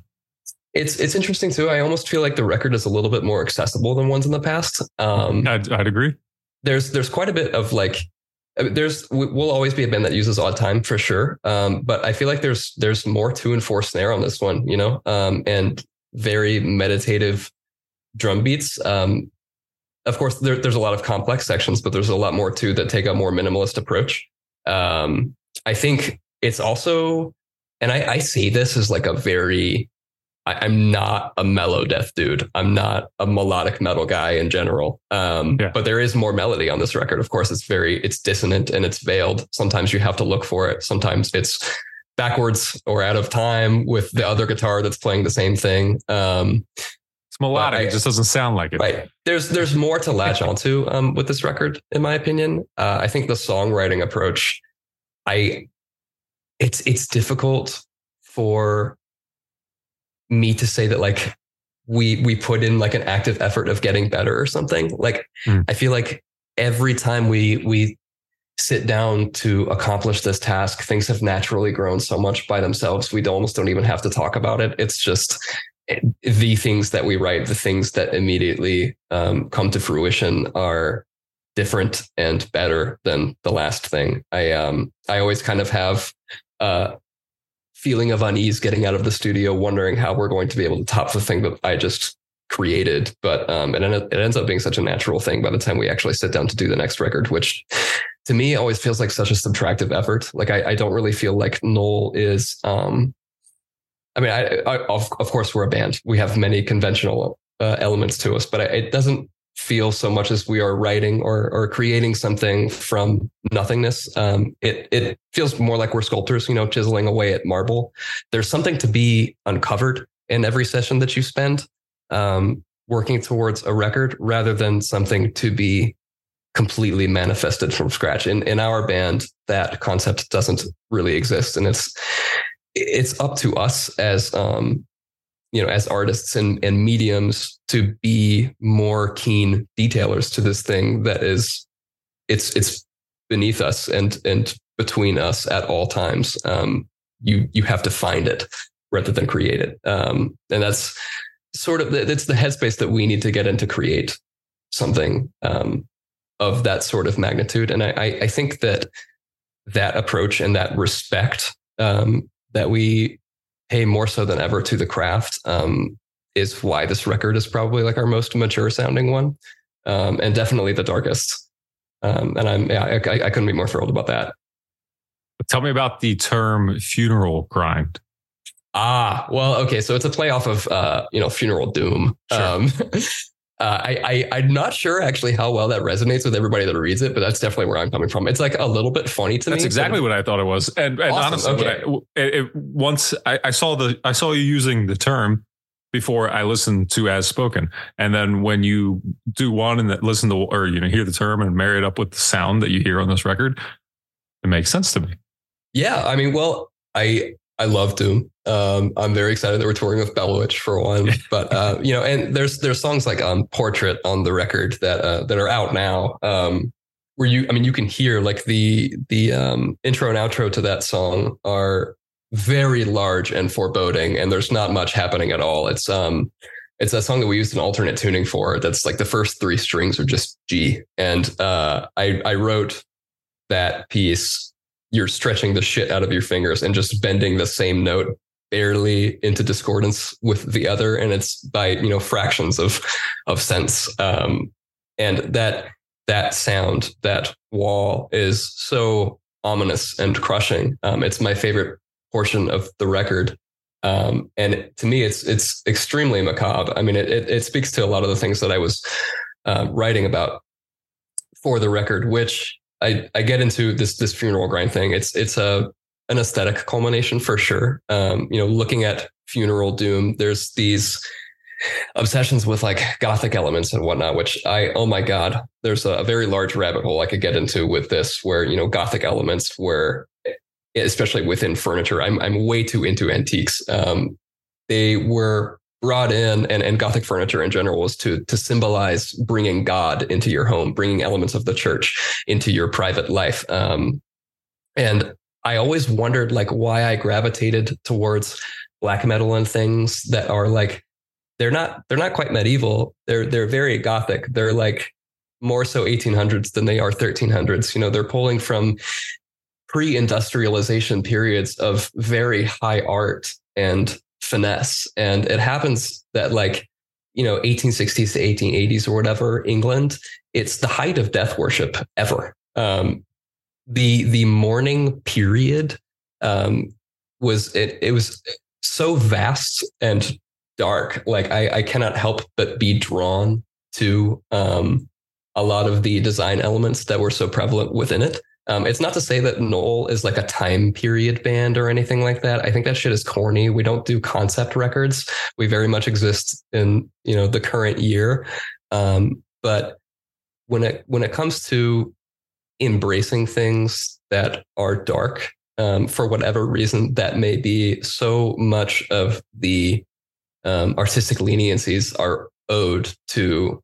It's it's interesting too. I almost feel like the record is a little bit more accessible than ones in the past. Um, I'd, I'd agree. There's there's quite a bit of like there's we'll always be a band that uses odd time for sure um, but i feel like there's there's more two and four snare on this one you know um, and very meditative drum beats um, of course, there, there's a lot of complex sections, but there's a lot more too that take a more minimalist approach. Um, I think it's also, and I, I see this as like a very, I, am not a mellow death dude. I'm not a melodic metal guy in general. Um, yeah. But there is more melody on this record. Of course, it's very, it's dissonant and it's veiled. Sometimes you have to look for it. Sometimes it's backwards or out of time with the other guitar that's playing the same thing. Um, melodic. it just doesn't sound like it. Right. There's there's more to latch onto um, with this record, in my opinion. Uh, I think the songwriting approach, I, it's it's difficult for me to say that like we we put in like an active effort of getting better or something. Like Mm. I feel like every time we we sit down to accomplish this task, things have naturally grown so much by themselves. We almost don't even have to talk about it. It's just the things that we write, the things that immediately um, come to fruition are different and better than the last thing. I um I always kind of have a feeling of unease getting out of the studio, wondering how we're going to be able to top the thing that I just created. But um, it, it ends up being such a natural thing by the time we actually sit down to do the next record, which to me always feels like such a subtractive effort. Like I, I don't really feel like Knoll is. Um, I mean, I, I of of course we're a band. We have many conventional uh, elements to us, but I, it doesn't feel so much as we are writing or or creating something from nothingness. Um, it it feels more like we're sculptors, you know, chiseling away at marble. There's something to be uncovered in every session that you spend, um, working towards a record, rather than something to be completely manifested from scratch. In in our band, that concept doesn't really exist, and it's it's up to us as um, you know, as artists and, and mediums to be more keen detailers to this thing that is it's it's beneath us and and between us at all times. Um, you you have to find it rather than create it. Um, and that's sort of it's the headspace that we need to get in to create something um, of that sort of magnitude. And I, I, I think that that approach and that respect um, that we pay more so than ever to the craft um, is why this record is probably like our most mature sounding one, um, and definitely the darkest. Um, and I'm yeah, I, I couldn't be more thrilled about that. Tell me about the term funeral grind. Ah, well, okay. So it's a play off of uh, you know funeral doom. Sure. (laughs) Uh, I, I I'm not sure actually how well that resonates with everybody that reads it, but that's definitely where I'm coming from. It's like a little bit funny to That's me. That's exactly what I thought it was. And, and Awesome. honestly, Okay. I, it, it- once I, I saw the I saw you using the term before I listened to as spoken, and then when you do one and that listen to or you know hear the term and marry it up with the sound that you hear on this record, it makes sense to me. Yeah, I mean, well, I I love Doom. Um, I'm very excited that we're touring with Bell Witch for one, (laughs) but uh, you know, and there's there's songs like um, Portrait on the record that uh, that are out now. Um, where you, I mean, you can hear like the the um, intro and outro to that song are very large and foreboding, and there's not much happening at all. It's um, it's a song that we used an alternate tuning for. That's like the first three strings are just G, and uh, I I wrote that piece you're stretching the shit out of your fingers and just bending the same note barely into discordance with the other. And it's by you know fractions of of cents. Um and that that sound that wall is so ominous and crushing. Um it's my favorite portion of the record. Um and to me it's it's extremely macabre. I mean it it, it speaks to a lot of the things that i was uh, writing about for the record which I, I get into this this funeral grind thing. It's it's a an aesthetic culmination for sure. Um, you know, looking at funeral doom, there's these obsessions with like gothic elements and whatnot, which I oh my god, there's a, very large rabbit hole I could get into with this, where you know gothic elements, where especially within furniture, I'm I'm way too into antiques. Um, they were brought in and, and gothic furniture in general was to to symbolize bringing god into your home bringing elements of the church into your private life. Um, and i always wondered like why i gravitated towards black metal and things that are like they're not they're not quite medieval. They're they're very gothic. They're like more so 1800s than they are 1300s you know they're pulling from pre-industrialization periods of very high art and finesse. And it happens that like, you know, 1860s to 1880s or whatever, England, it's the height of death worship ever. Um, the the mourning period um, was it it was so vast and dark. Like I, I cannot help but be drawn to um, a lot of the design elements that were so prevalent within it. Um, it's not to say that Knoll is like a time period band or anything like that. I think that shit is corny. We don't do concept records. We very much exist in you know the current year. Um, but when it when it comes to embracing things that are dark, um, for whatever reason that may be, so much of the um, artistic leniencies are owed to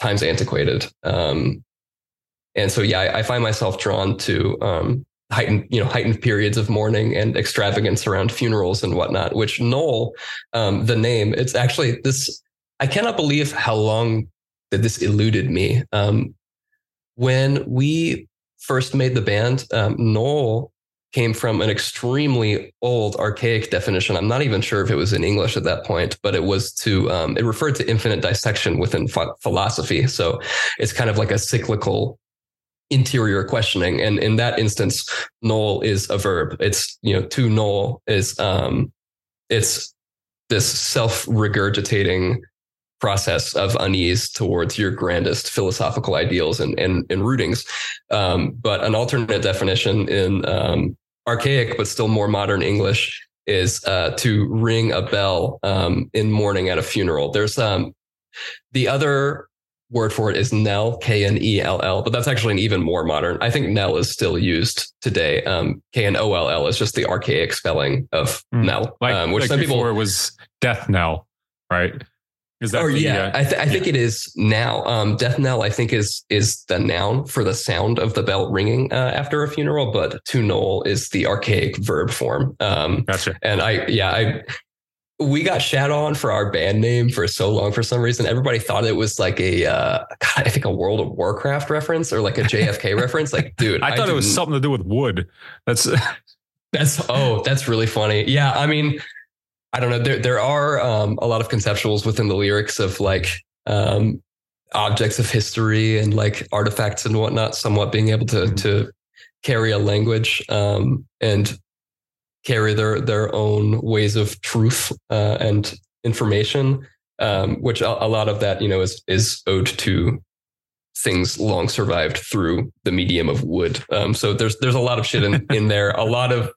times antiquated. Um, and so, yeah, I, I, find myself drawn to um, heightened, you know, heightened periods of mourning and extravagance around funerals and whatnot. Which Knoll, um, the name, it's actually this. I cannot believe how long that this eluded me. Um, when we first made the band, um, Knoll came from an extremely old, archaic definition. I'm not even sure if it was in English at that point, but it was to um, it referred to infinite dissection within ph- philosophy. So it's kind of like a cyclical interior questioning. And in that instance, null is a verb. It's, you know, to null is, um, it's this self regurgitating process of unease towards your grandest philosophical ideals and, and, and rootings. Um, but an alternate definition in um, archaic, but still more modern English is uh, to ring a bell um, in mourning at a funeral. There's um, the other word for it is Knell, K N E L L, but that's actually an even more modern. I think Knell is still used today. Um, K N O L L is just the archaic spelling of mm. Knell, like, um, which like some people it was death knell, right? Is that? Oh the, yeah, uh, I, th- I think it is now. Um, death knell, I think is is the noun for the sound of the bell ringing uh, after a funeral, but to knoll is the archaic verb form. Um, gotcha. And I yeah I we got shat on for our band name for so long for some reason. Everybody thought it was like a, uh, God, I think a World of Warcraft reference or like a JFK (laughs) reference. Like, dude, I thought I it was something to do with wood. That's (laughs) that's oh, that's really funny. Yeah, I mean, I don't know. There there are um, a lot of conceptuals within the lyrics of like um, objects of history and like artifacts and whatnot, somewhat being able to mm-hmm. to carry a language. Um, and carry their their own ways of truth uh, and information, um, which a, a, lot of that you know is is owed to things long survived through the medium of wood. Um, so there's there's a lot of shit in, (laughs) in there, a lot of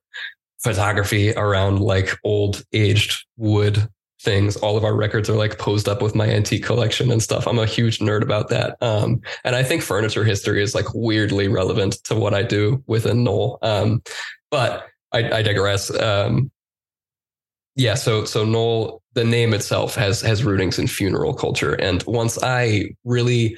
photography around like old aged wood things. All of our records are like posed up with my antique collection and stuff. I'm a huge nerd about that. Um, and I think furniture history is like weirdly relevant to what I do within Knoll. Um, but I, I digress. Um, yeah, so so Knoll, the name itself has has rootings in funeral culture, and once I really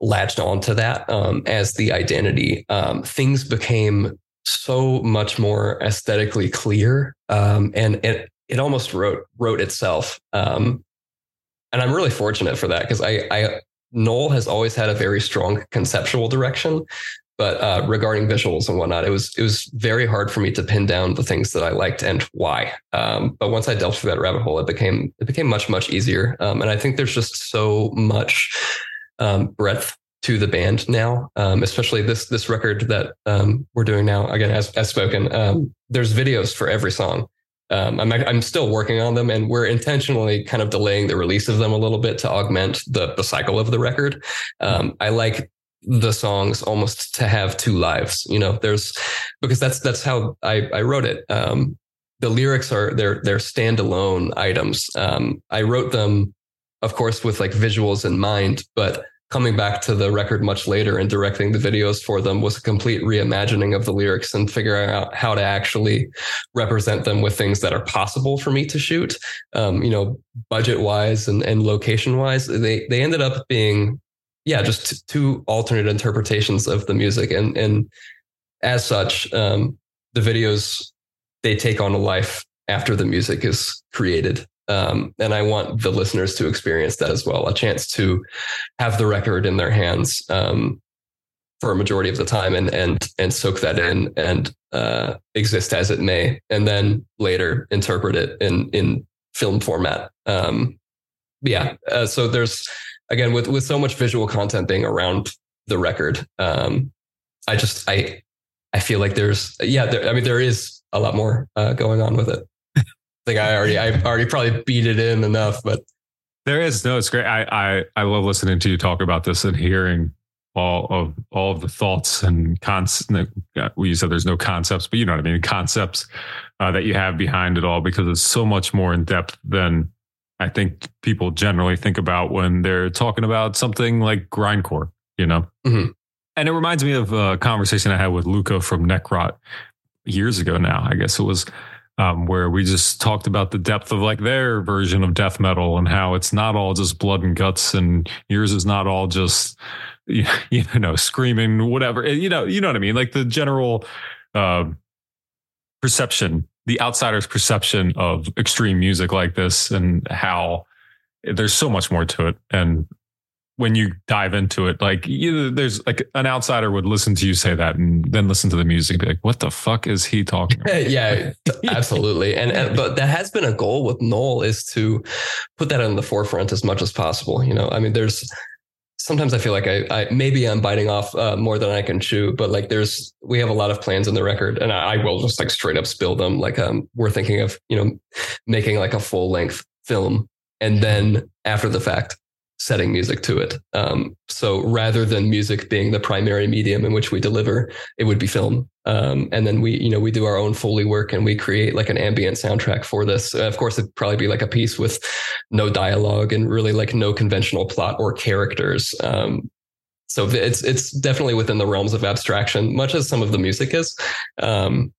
latched onto that um, as the identity, um, things became so much more aesthetically clear, um, and it it almost wrote wrote itself. Um, and I'm really fortunate for that because I, I Knoll has always had a very strong conceptual direction, but uh, regarding visuals and whatnot, it was it was very hard for me to pin down the things that I liked and why. Um, but once I delved through that rabbit hole, it became it became much much easier. Um, and I think there's just so much um, breadth to the band now, um, especially this this record that um, we're doing now. Again, as as spoken, um, there's videos for every song. I'm I'm still working on them, and we're intentionally kind of delaying the release of them a little bit to augment the the cycle of the record. I like the songs almost to have two lives you know? There's because that's that's how i i wrote it. Um the lyrics are they're they're standalone items. Um i wrote them of course with like visuals in mind but coming back to the record much later and directing the videos for them was a complete reimagining of the lyrics and figuring out how to actually represent them with things that are possible for me to shoot. Um, you know budget wise and, and location wise they they ended up being yeah, just two alternate interpretations of the music, and and as such, um, the videos they take on a life after the music is created. Um, and I want the listeners to experience that as well, a chance to have the record in their hands um, for a majority of the time and and and soak that in and uh, exist as it may, and then later interpret it in in film format. Um, yeah, uh, so there's again with with so much visual content being around the record um i just i i feel like there's yeah there, i mean there is a lot more uh, going on with it (laughs) i think i already i already probably beat it in enough but there is no it's great i i i love listening to you talk about this and hearing all of all of the thoughts and concepts. We said there's no concepts, but you know what I mean. Concepts uh, that you have behind it all because it's so much more in depth than I think people generally think about when they're talking about something like grindcore, you know? Mm-hmm. And it reminds me of a conversation I had with Luca from Necrot years ago now. I guess it was um, where we just talked about the depth of like their version of death metal and how it's not all just blood and guts, and yours is not all just (laughs) you know screaming whatever. You know, you know what I mean? Like the general uh, perception, the outsider's perception of extreme music like this, and how there's so much more to it, and when you dive into it, like there's like an outsider would listen to you say that and then listen to the music and be like, what the fuck is he talking (laughs) about? yeah, absolutely. And, and, but that has been a goal with Knoll is to put that in the forefront as much as possible. You know, I mean, there's sometimes I feel like I, I maybe I'm biting off uh, more than I can chew, but like there's we have a lot of plans in the record, and I, I will just like straight up spill them. Like um, we're thinking of you know making like a full length film, and then after the fact setting music to it. Um, so rather than music being the primary medium in which we deliver, it would be film. Um, and then we, you know, we do our own Foley work and we create like an ambient soundtrack for this. Uh, of course, it'd probably be like a piece with no dialogue and really like no conventional plot or characters. Um, so it's it's definitely within the realms of abstraction, much as some of the music is. Um,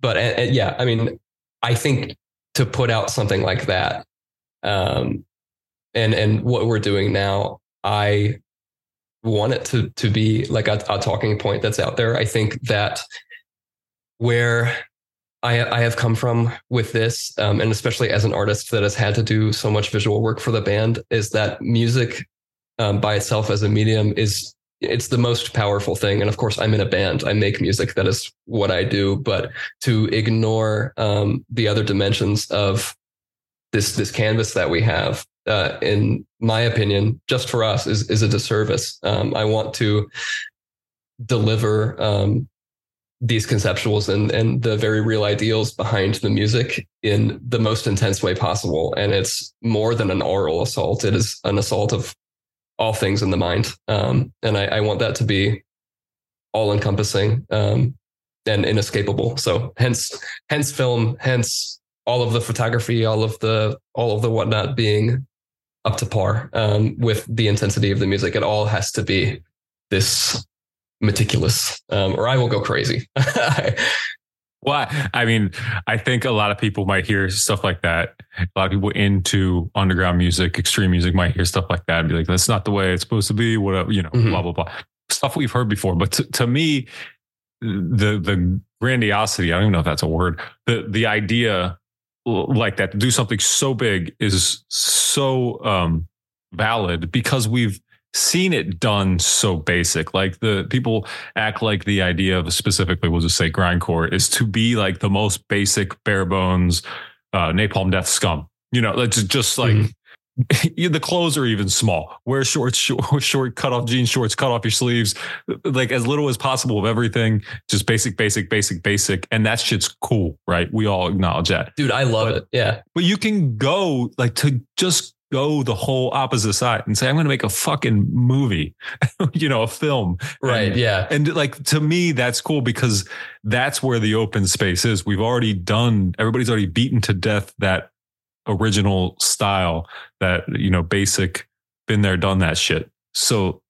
but uh, yeah, I mean, I think to put out something like that, um, and and what we're doing now, I want it to to be like a, a talking point that's out there. I think that where I, I have come from with this, um, and especially as an artist that has had to do so much visual work for the band, is that music um, by itself as a medium is it's the most powerful thing. And of course, I'm in a band. I make music. That is what I do. But to ignore um, the other dimensions of this this canvas that we have uh, in my opinion, just for us is is a disservice. Um, I want to deliver um, these conceptuals and and the very real ideals behind the music in the most intense way possible. And it's more than an oral assault; it is an assault of all things in the mind. Um, and I, I, want that to be all encompassing um, and inescapable. So hence hence film, hence all of the photography, all of the all of the whatnot being up to par um, with the intensity of the music. It all has to be this meticulous, um, or I will go crazy. (laughs) well, I mean, I think a lot of people might hear stuff like that. A lot of people into underground music, extreme music, might hear stuff like that and be like, "That's not the way it's supposed to be." Whatever, you know, mm-hmm. blah blah blah. Stuff we've heard before, but to, to me, the the grandiosity—I don't even know if that's a word. The the idea like that to do something so big is so um, valid because we've seen it done so basic. Like the people act like the idea of specifically, we'll just say grindcore is to be like the most basic, bare bones, uh, napalm death scum. You know, it's just like mm-hmm. (laughs) the clothes are even small. Wear shorts, (laughs) short, short cut off jeans, shorts, cut off your sleeves, like as little as possible of everything. Just basic, basic, basic, basic. And that shit's cool, right? We all acknowledge that. Dude, I love but, it. Yeah. But you can go like to just go the whole opposite side and say, I'm going to make a fucking movie, (laughs) you know, a film. Right. And, yeah. And like to me, that's cool because that's where the open space is. We've already done, everybody's already beaten to death that original style that you know basic been there done that shit so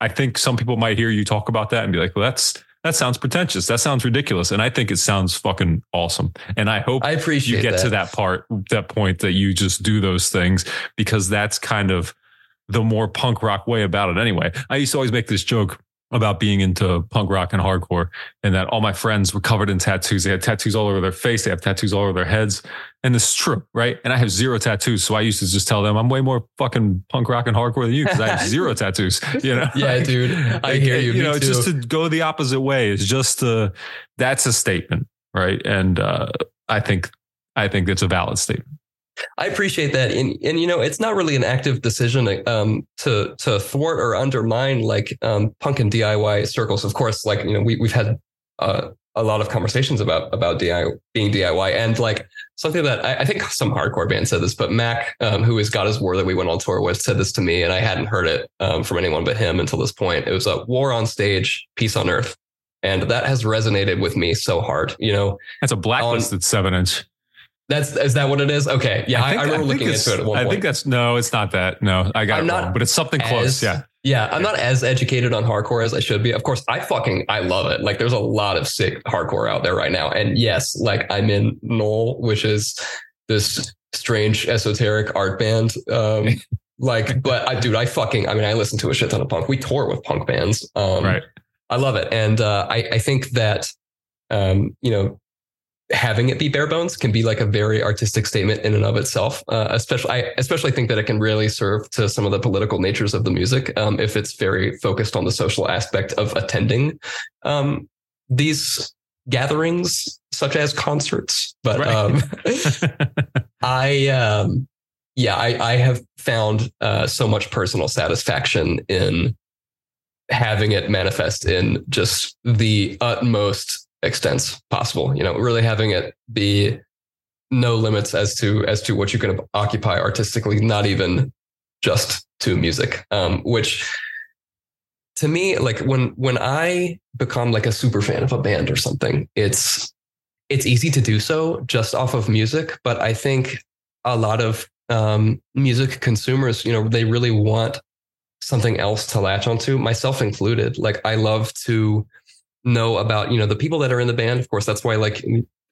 i think some people might hear you talk about that and be like well that's that sounds pretentious that sounds ridiculous and i think it sounds fucking awesome and i hope i appreciate you get that. to that part that point that you just do those things because that's kind of the more punk rock way about it anyway i used to always make this joke about being into punk rock and hardcore and that all my friends were covered in tattoos. They had tattoos all over their face. They have tattoos all over their heads. And this is true, right? And I have zero tattoos. So I used to just tell them I'm way more fucking punk rock and hardcore than you because I have (laughs) zero tattoos, you know? Yeah, like, dude. I hear you. You know, too. just to go the opposite way is just uh that's a statement, right? And uh, I think, I think it's a valid statement. I appreciate that, and and you know, it's not really an active decision um, to to thwart or undermine like um, punk and DIY circles. Of course, like you know, we we've had uh, a lot of conversations about about DIY being DIY, and like something that I, I think some hardcore band said this, but Mac, um, who is God is War that we went on tour with, said this to me, and I hadn't heard it um, from anyone but him until this point. It was a war on stage, peace on earth. And that has resonated with me so hard, you know. That's a blacklisted on, seven inch. That's is that what it is? Okay, yeah, I, I, remember looking it's- into it at one I point. think that's no, it's not that. No, I got I'm it not wrong, but it's something as- close. Yeah. Yeah, I'm not as educated on hardcore as I should be. Of course, I fucking I love it. Like there's a lot of sick hardcore out there right now. And yes, like I'm in Knoll, which is this strange esoteric art band. Um (laughs) like but I dude, I fucking I mean I listen to a shit ton of punk. We tour with punk bands. Um Right. I love it. And uh I, I think that um, you know, having it be bare bones can be like a very artistic statement in and of itself. Uh, especially, I especially think that it can really serve to some of the political natures of the music um, if it's very focused on the social aspect of attending um, these gatherings, such as concerts. But Right. um, (laughs) I, um, yeah, I, I have found uh, so much personal satisfaction in having it manifest in just the utmost extents possible. You know, really having it be no limits as to as to what you can occupy artistically, not even just to music. Um, which to me, like when when I become like a super fan of a band or something, it's it's easy to do so just off of music. But I think a lot of um, music consumers, you know, they really want something else to latch onto, myself included. Like I love to know about, you know, the people that are in the band. Of course, that's why like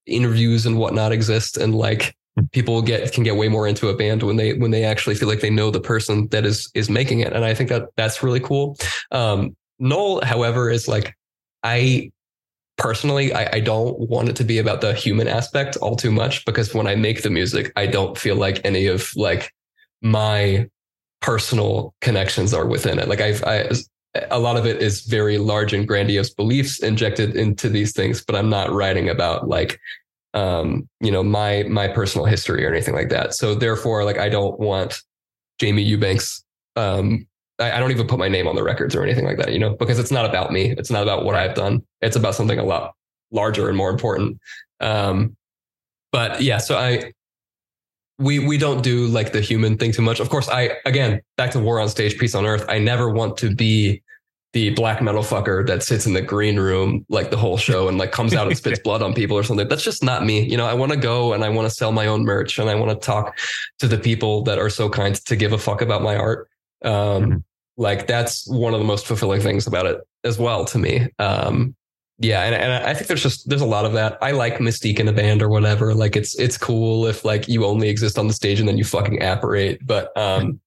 interviews and whatnot exist. And like people get can get way more into a band when they when they actually feel like they know the person that is is making it. And I think that that's really cool. Um Knoll, however, is like I personally I, I don't want it to be about the human aspect all too much because when I make the music, I don't feel like any of like my personal connections are within it. Like I've, I, a lot of it is very large and grandiose beliefs injected into these things, but I'm not writing about like, um, you know, my, my personal history or anything like that. So therefore, like, I don't want Jamie Eubanks, um, I, I don't even put my name on the records or anything like that, you know, because it's not about me. It's not about what I've done. It's about something a lot larger and more important. Um, but yeah, so I, we we don't do like the human thing too much. Of course, I again back to War on Stage, Peace on Earth. I never want to be the black metal fucker that sits in the green room like the whole show and like comes out and (laughs) spits blood on people or something. That's just not me. You know, I want to go and I want to sell my own merch and I want to talk to the people that are so kind to give a fuck about my art. Um, Mm-hmm. Like that's one of the most fulfilling things about it as well to me. Um, yeah, and, and I think there's just there's a lot of that. I like mystique in a band or whatever. Like it's it's cool if like you only exist on the stage and then you fucking apparate. But um,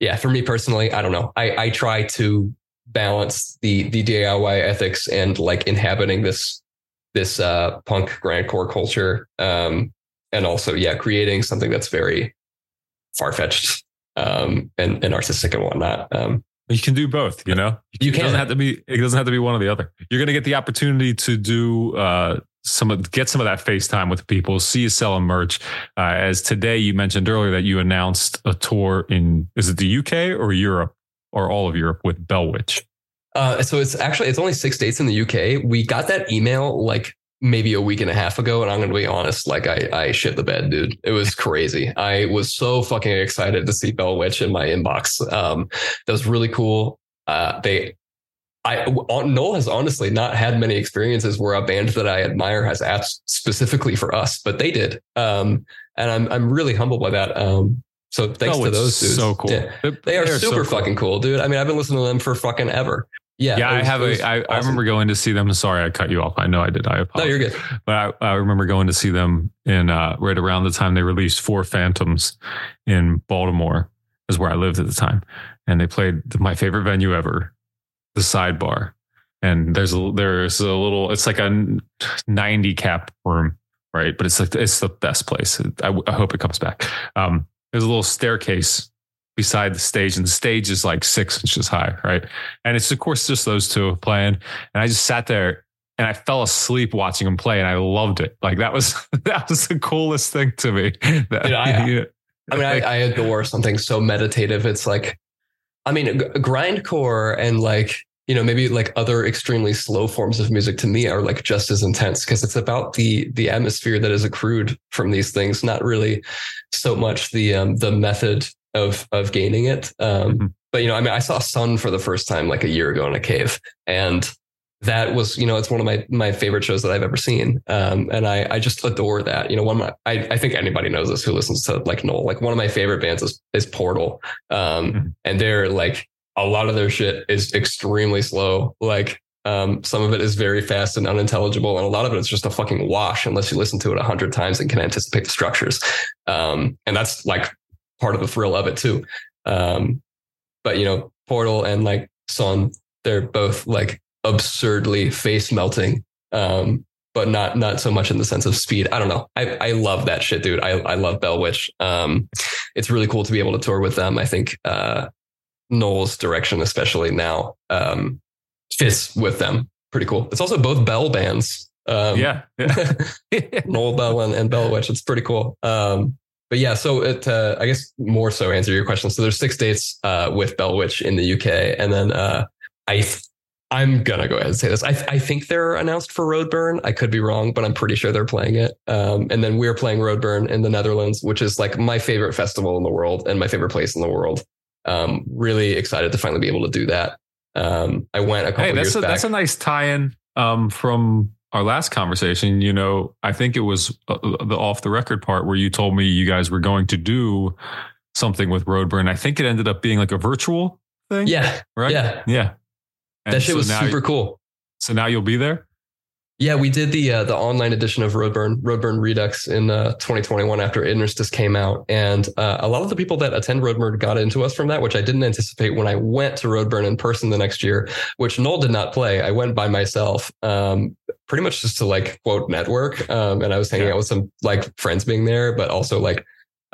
yeah, for me personally, I don't know. I I try to balance the the DIY ethics and like inhabiting this this uh punk grindcore culture. Um, and also yeah, creating something that's very far fetched um and and artistic and whatnot. Um, You can do both, you know. You It doesn't have to be. It doesn't have to be one or the other. You're going to get the opportunity to do uh, some of get some of that FaceTime with people. See you selling merch. Uh, as today you mentioned earlier that you announced a tour in is it the UK or Europe or all of Europe with Bell Witch. Uh, so it's actually it's only six dates in the UK. We got that email like maybe a week and a half ago, and I'm gonna be honest, like I I shit the bed, dude. It was crazy. I was so fucking excited to see Bell Witch in my inbox. Um, that was really cool. Uh, they. I Knoll has honestly not had many experiences where a band that I admire has asked specifically for us, but they did. Um, and I'm I'm really humbled by that. Um, so thanks to those dudes. so cool. Yeah. They are they're so super cool. fucking cool, dude. I mean, I've been listening to them for fucking ever. Yeah, Yeah, I have a. I, I awesome. remember going to see them. Sorry, I cut you off. I know I did. I apologize. No, you're good. But I, I remember going to see them in uh, right around the time they released Four Phantoms in Baltimore, is where I lived at the time, and they played my favorite venue ever, the Sidebar. And there's a there's a little. It's like a 90 cap room, right? But it's like it's the best place. I, I hope it comes back. Um, there's a little staircase beside the stage, and the stage is like six inches high, right? And it's of course just those two playing, and I just sat there and I fell asleep watching them play, and I loved it. Like that was (laughs) that was the coolest thing to me. (laughs) That, Dude, I- yeah. I mean, I, I adore something so meditative. It's like, I mean, g- grindcore and like, you know, maybe like other extremely slow forms of music to me are like just as intense because it's about the the atmosphere that is accrued from these things, not really so much the um the method of of gaining it. Um, Mhm. but you know, I mean, I saw Sunn for the first time like a year ago in a cave, and that was, you know, it's one of my my favorite shows that I've ever seen. Um, and I I just adore that. You know, one of my I, I think anybody knows this who listens to like Knoll. Like one of my favorite bands is is Portal. Um, Mhm. and they're like a lot of their shit is extremely slow. Like um, some of it is very fast and unintelligible, and a lot of it is just a fucking wash unless you listen to it a hundred times and can anticipate the structures. Um, and that's like part of the thrill of it too. Um, but you know, Portal and like Sunn, they're both like absurdly face melting. Um, but not not so much in the sense of speed. I don't know. I, I love that shit, dude. I, I love Bell Witch. Um, it's really cool to be able to tour with them. I think uh, Knoll's direction, especially now, um, fits with them. Pretty cool. It's also both Bell bands. Um, yeah. yeah. (laughs) Noel Bell and, and Bell Witch. It's pretty cool. Um, but yeah, so it, uh, I guess more so answer your question. So there's six dates uh, with Bell Witch in the UK, and then uh, I, th- I'm gonna go ahead and say this. I, th- I think they're announced for Roadburn. I could be wrong, but I'm pretty sure they're playing it. Um, and then we're playing Roadburn in the Netherlands, which is like my favorite festival in the world and my favorite place in the world. Um, really excited to finally be able to do that. Um, I went a couple hey, that's years a, back. that's a nice tie-in um, from our last conversation. You know, I think it was uh, the off the record part where you told me you guys were going to do something with Roadburn. I think it ended up being like a virtual thing. yeah, Right. yeah. Yeah. And that shit so was super cool. So now you'll be there. Yeah, we did the uh, the online edition of Roadburn Roadburn Redux in uh, 2021 after Interstice came out, and uh, a lot of the people that attend Roadburn got into us from that, which I didn't anticipate when I went to Roadburn in person the next year. Which Knoll did not play. I went by myself, um, pretty much just to like quote network, um, and I was hanging Yeah. out with some like friends being there, but also like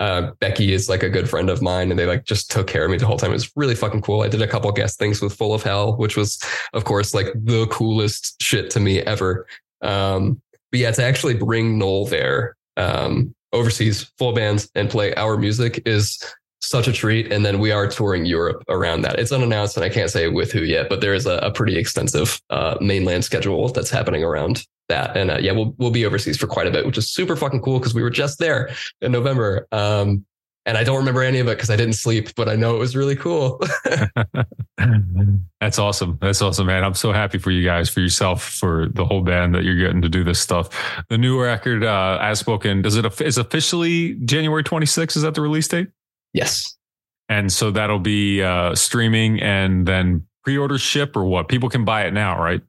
uh, Becky is like a good friend of mine, and they like just took care of me the whole time. It was really fucking cool. I did a couple guest things with Full of Hell, which was, of course, like the coolest shit to me ever. Um, but yeah, to actually bring Knoll there, um, overseas, full bands, and play our music is such a treat. And then we are touring Europe around that. It's unannounced, and I can't say with who yet, but there is a, a pretty extensive uh, mainland schedule that's happening around that. And uh, yeah, we'll we'll be overseas for quite a bit, which is super fucking cool because we were just there in November. Um, and I don't remember any of it because I didn't sleep, but I know it was really cool. (laughs) That's awesome. That's awesome, man. I'm so happy for you guys, for yourself, for the whole band that you're getting to do this stuff. The new record, uh, as spoken, does it is officially January 26th? Is that the release date? yes. And so that'll be uh, streaming and then pre-order ship or what? People can buy it now, right?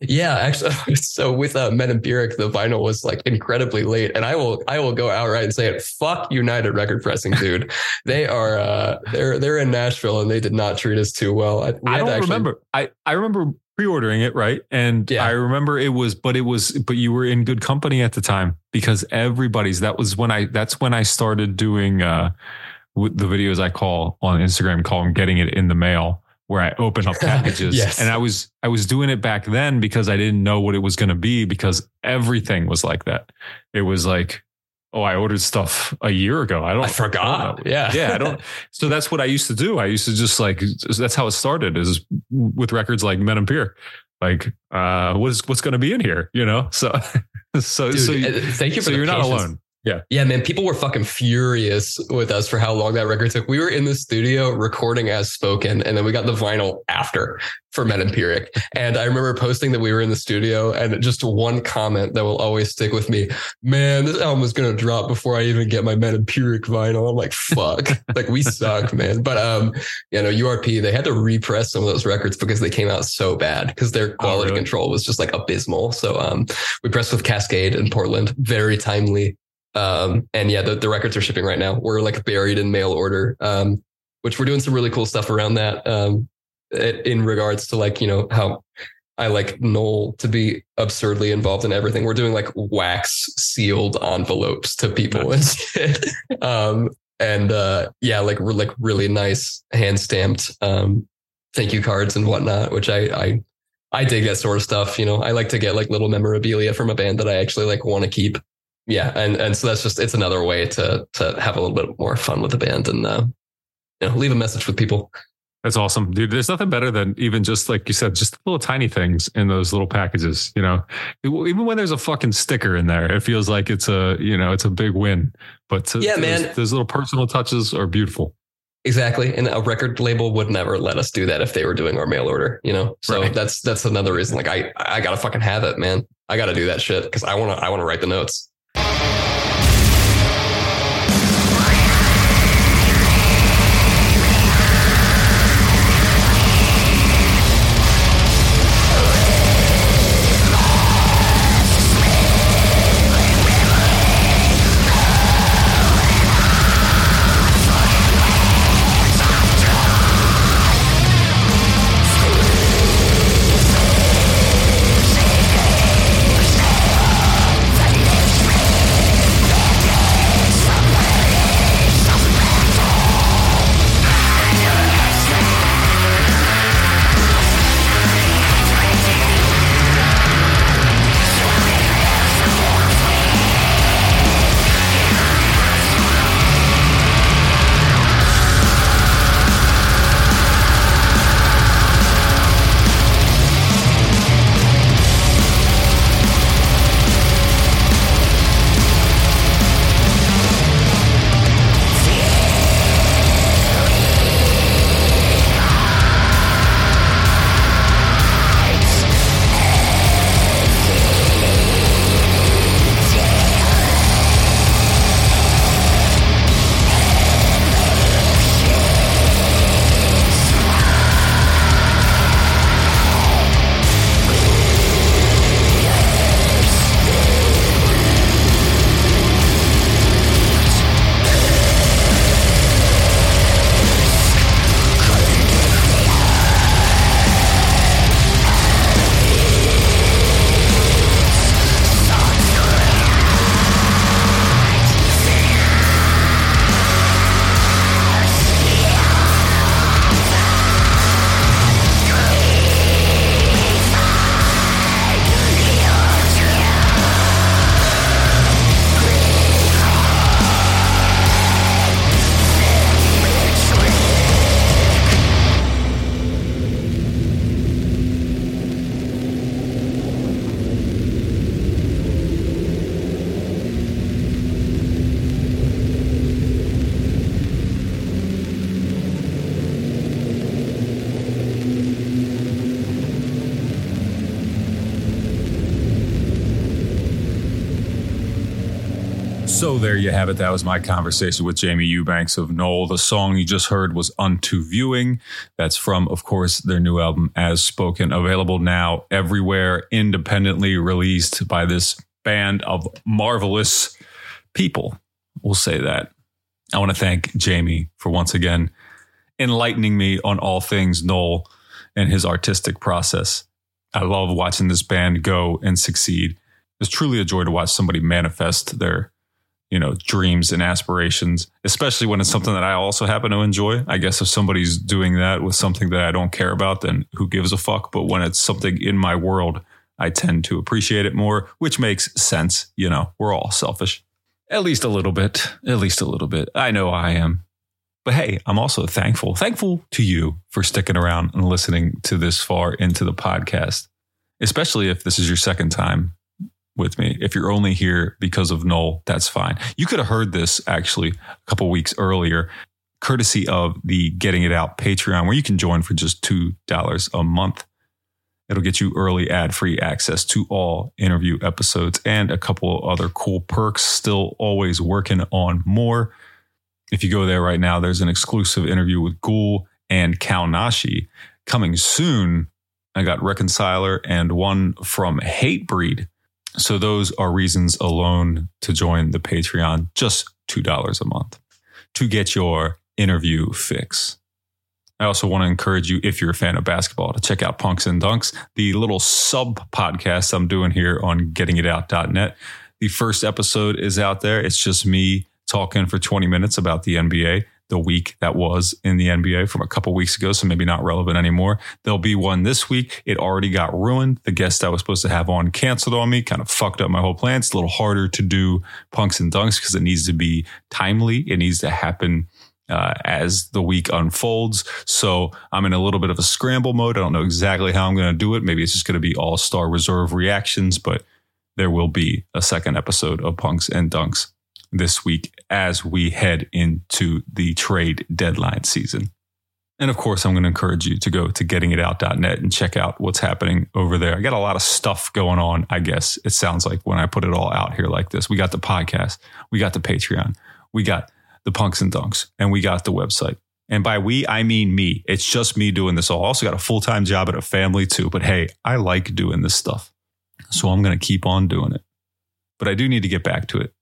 Yeah, actually, (laughs) so with uh, the vinyl was like incredibly late, and I will I will go outright and say it. Fuck United Record Pressing, dude. (laughs) they are uh, they're they're in Nashville, and they did not treat us too well. I, we I don't actually- remember. I, I remember pre-ordering it, right? And Yeah. I remember it was, but it was, but you were in good company at the time because everybody's. That was when I. That's when I started doing uh, the videos I call on Instagram, call them getting it in the mail, where I open up (laughs) packages. Yes. And I was I was doing it back then because I didn't know what it was going to be because everything was like that. It was like. Oh, I ordered stuff a year ago. I don't. I forgot. don't. Yeah, yeah, I don't. (laughs) So that's what I used to do. I used to just like that's how it started is with records like Metempiric. Like, uh, what's what's going to be in here? You know. So, (laughs) so Dude, so, you, uh, thank you for so you're not alone. Yeah, Yeah, man, people were fucking furious with us for how long that record took. We were in the studio recording as spoken, and then we got the vinyl after for Metempiric. And I remember posting that we were in the studio, and just one comment that will always stick with me: "Man, this album is gonna drop before I even get my Metempiric vinyl." I'm like, "Fuck, (laughs) like we suck, man." But um, you know, URP they had to repress some of those records because they came out so bad because their quality really? control was just like abysmal. So um, we pressed with Cascade in Portland, very timely. Um, and yeah, the, the records are shipping right now. We're like buried in mail order, um, which we're doing some really cool stuff around that. Um, it, in regards to like, you know, how I like Knoll to be absurdly involved in everything. We're doing like wax sealed envelopes to people and shit. Um, and, uh, yeah, like, we're like really nice hand stamped, um, thank you cards and whatnot, which I, I, I dig that sort of stuff. You know, I like to get like little memorabilia from a band that I actually like want to keep yeah and and so that's just it's another way to to have a little bit more fun with the band and uh you know leave a message with people That's awesome, dude. There's nothing better than even just like you said, just little tiny things in those little packages. You know, even when there's a fucking sticker in there, it feels like it's a you know it's a big win. But to, Yeah, those- man. those little personal touches are beautiful. Exactly. And a record label would never let us do that if they were doing our mail order, you know? So Right. that's that's another reason. Like I I gotta fucking have it, man. I gotta do that shit because I wanna I wanna write the notes. It. That was my conversation with Jamie Eubanks of Knoll. The song you just heard was Unto Viewing. That's from, of course, their new album, As Spoken, available now everywhere, independently released by this band of marvelous people. We'll say that. I want to thank Jamie for once again enlightening me on all things Knoll and his artistic process. I love watching this band go and succeed. It's truly a joy to watch somebody manifest their you know dreams and aspirations especially when it's something that i also happen to enjoy. I guess if somebody's doing that with something that i don't care about then who gives a fuck? But when it's something in my world i tend to appreciate it more which makes sense you know we're all selfish. At least a little bit at least a little bit. I know i am. But hey i'm also thankful thankful to you for sticking around and listening to this far into the podcast especially if this is your second time with me. If you're only here because of Knoll, that's fine. You could have heard this actually a couple weeks earlier, courtesy of the Getting It Out Patreon, where you can join for just $2 a month. It'll get you early ad free access to all interview episodes and a couple other cool perks. Still always working on more. If you go there right now, there's an exclusive interview with Ghoul and Kalnashi coming soon. I got Reconciler and one from Hatebreed. So those are reasons alone to join the Patreon, just $2 a month to get your interview fix. I also want to encourage you, if you're a fan of basketball, to check out Punks and Dunks, the little sub podcast I'm doing here on gettingitout.net. The first episode is out there. It's just me talking for 20 minutes about the NBA, the week that was in the NBA from a couple weeks ago, so maybe not relevant anymore. There'll be one this week. It already got ruined. The guest I was supposed to have on canceled on me, kind of fucked up my whole plan. It's a little harder to do punks and dunks because it needs to be timely. It needs to happen uh, as the week unfolds. So I'm in a little bit of a scramble mode. I don't know exactly how I'm going to do it. Maybe it's just going to be all star reserve reactions, but there will be a second episode of Punks and Dunks this week as we head into the trade deadline season. And of course, I'm going to encourage you to go to gettingitout.net and check out what's happening over there. I got a lot of stuff going on, I guess it sounds like when I put it all out here like this. We got the podcast, we got the Patreon, we got the punks and dunks, and we got the website. And by we, I mean me. It's just me doing this all. I also got a full time job and a family too. But hey, I like doing this stuff. So I'm going to keep on doing it. But I do need to get back to it.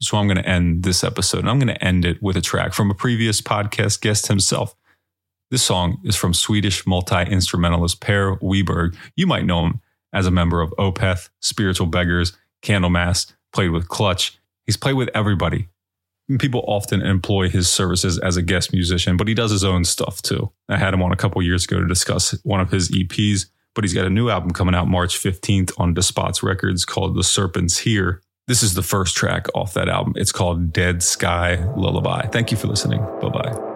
So I'm going to end this episode. And I'm going to end it with a track from a previous podcast guest himself. This song is from Swedish multi instrumentalist Per Wiberg. You might know him as a member of Opeth, Spiritual Beggars, Candlemass, played with Clutch. He's played with everybody. People often employ his services as a guest musician, but he does his own stuff too. I had him on a couple years ago to discuss one of his EPs, but he's got a new album coming out March 15th on Despotz Records called The Serpent's Here. This is the first track off that album. It's called Dead Sky Lullaby. Thank you for listening. Bye bye.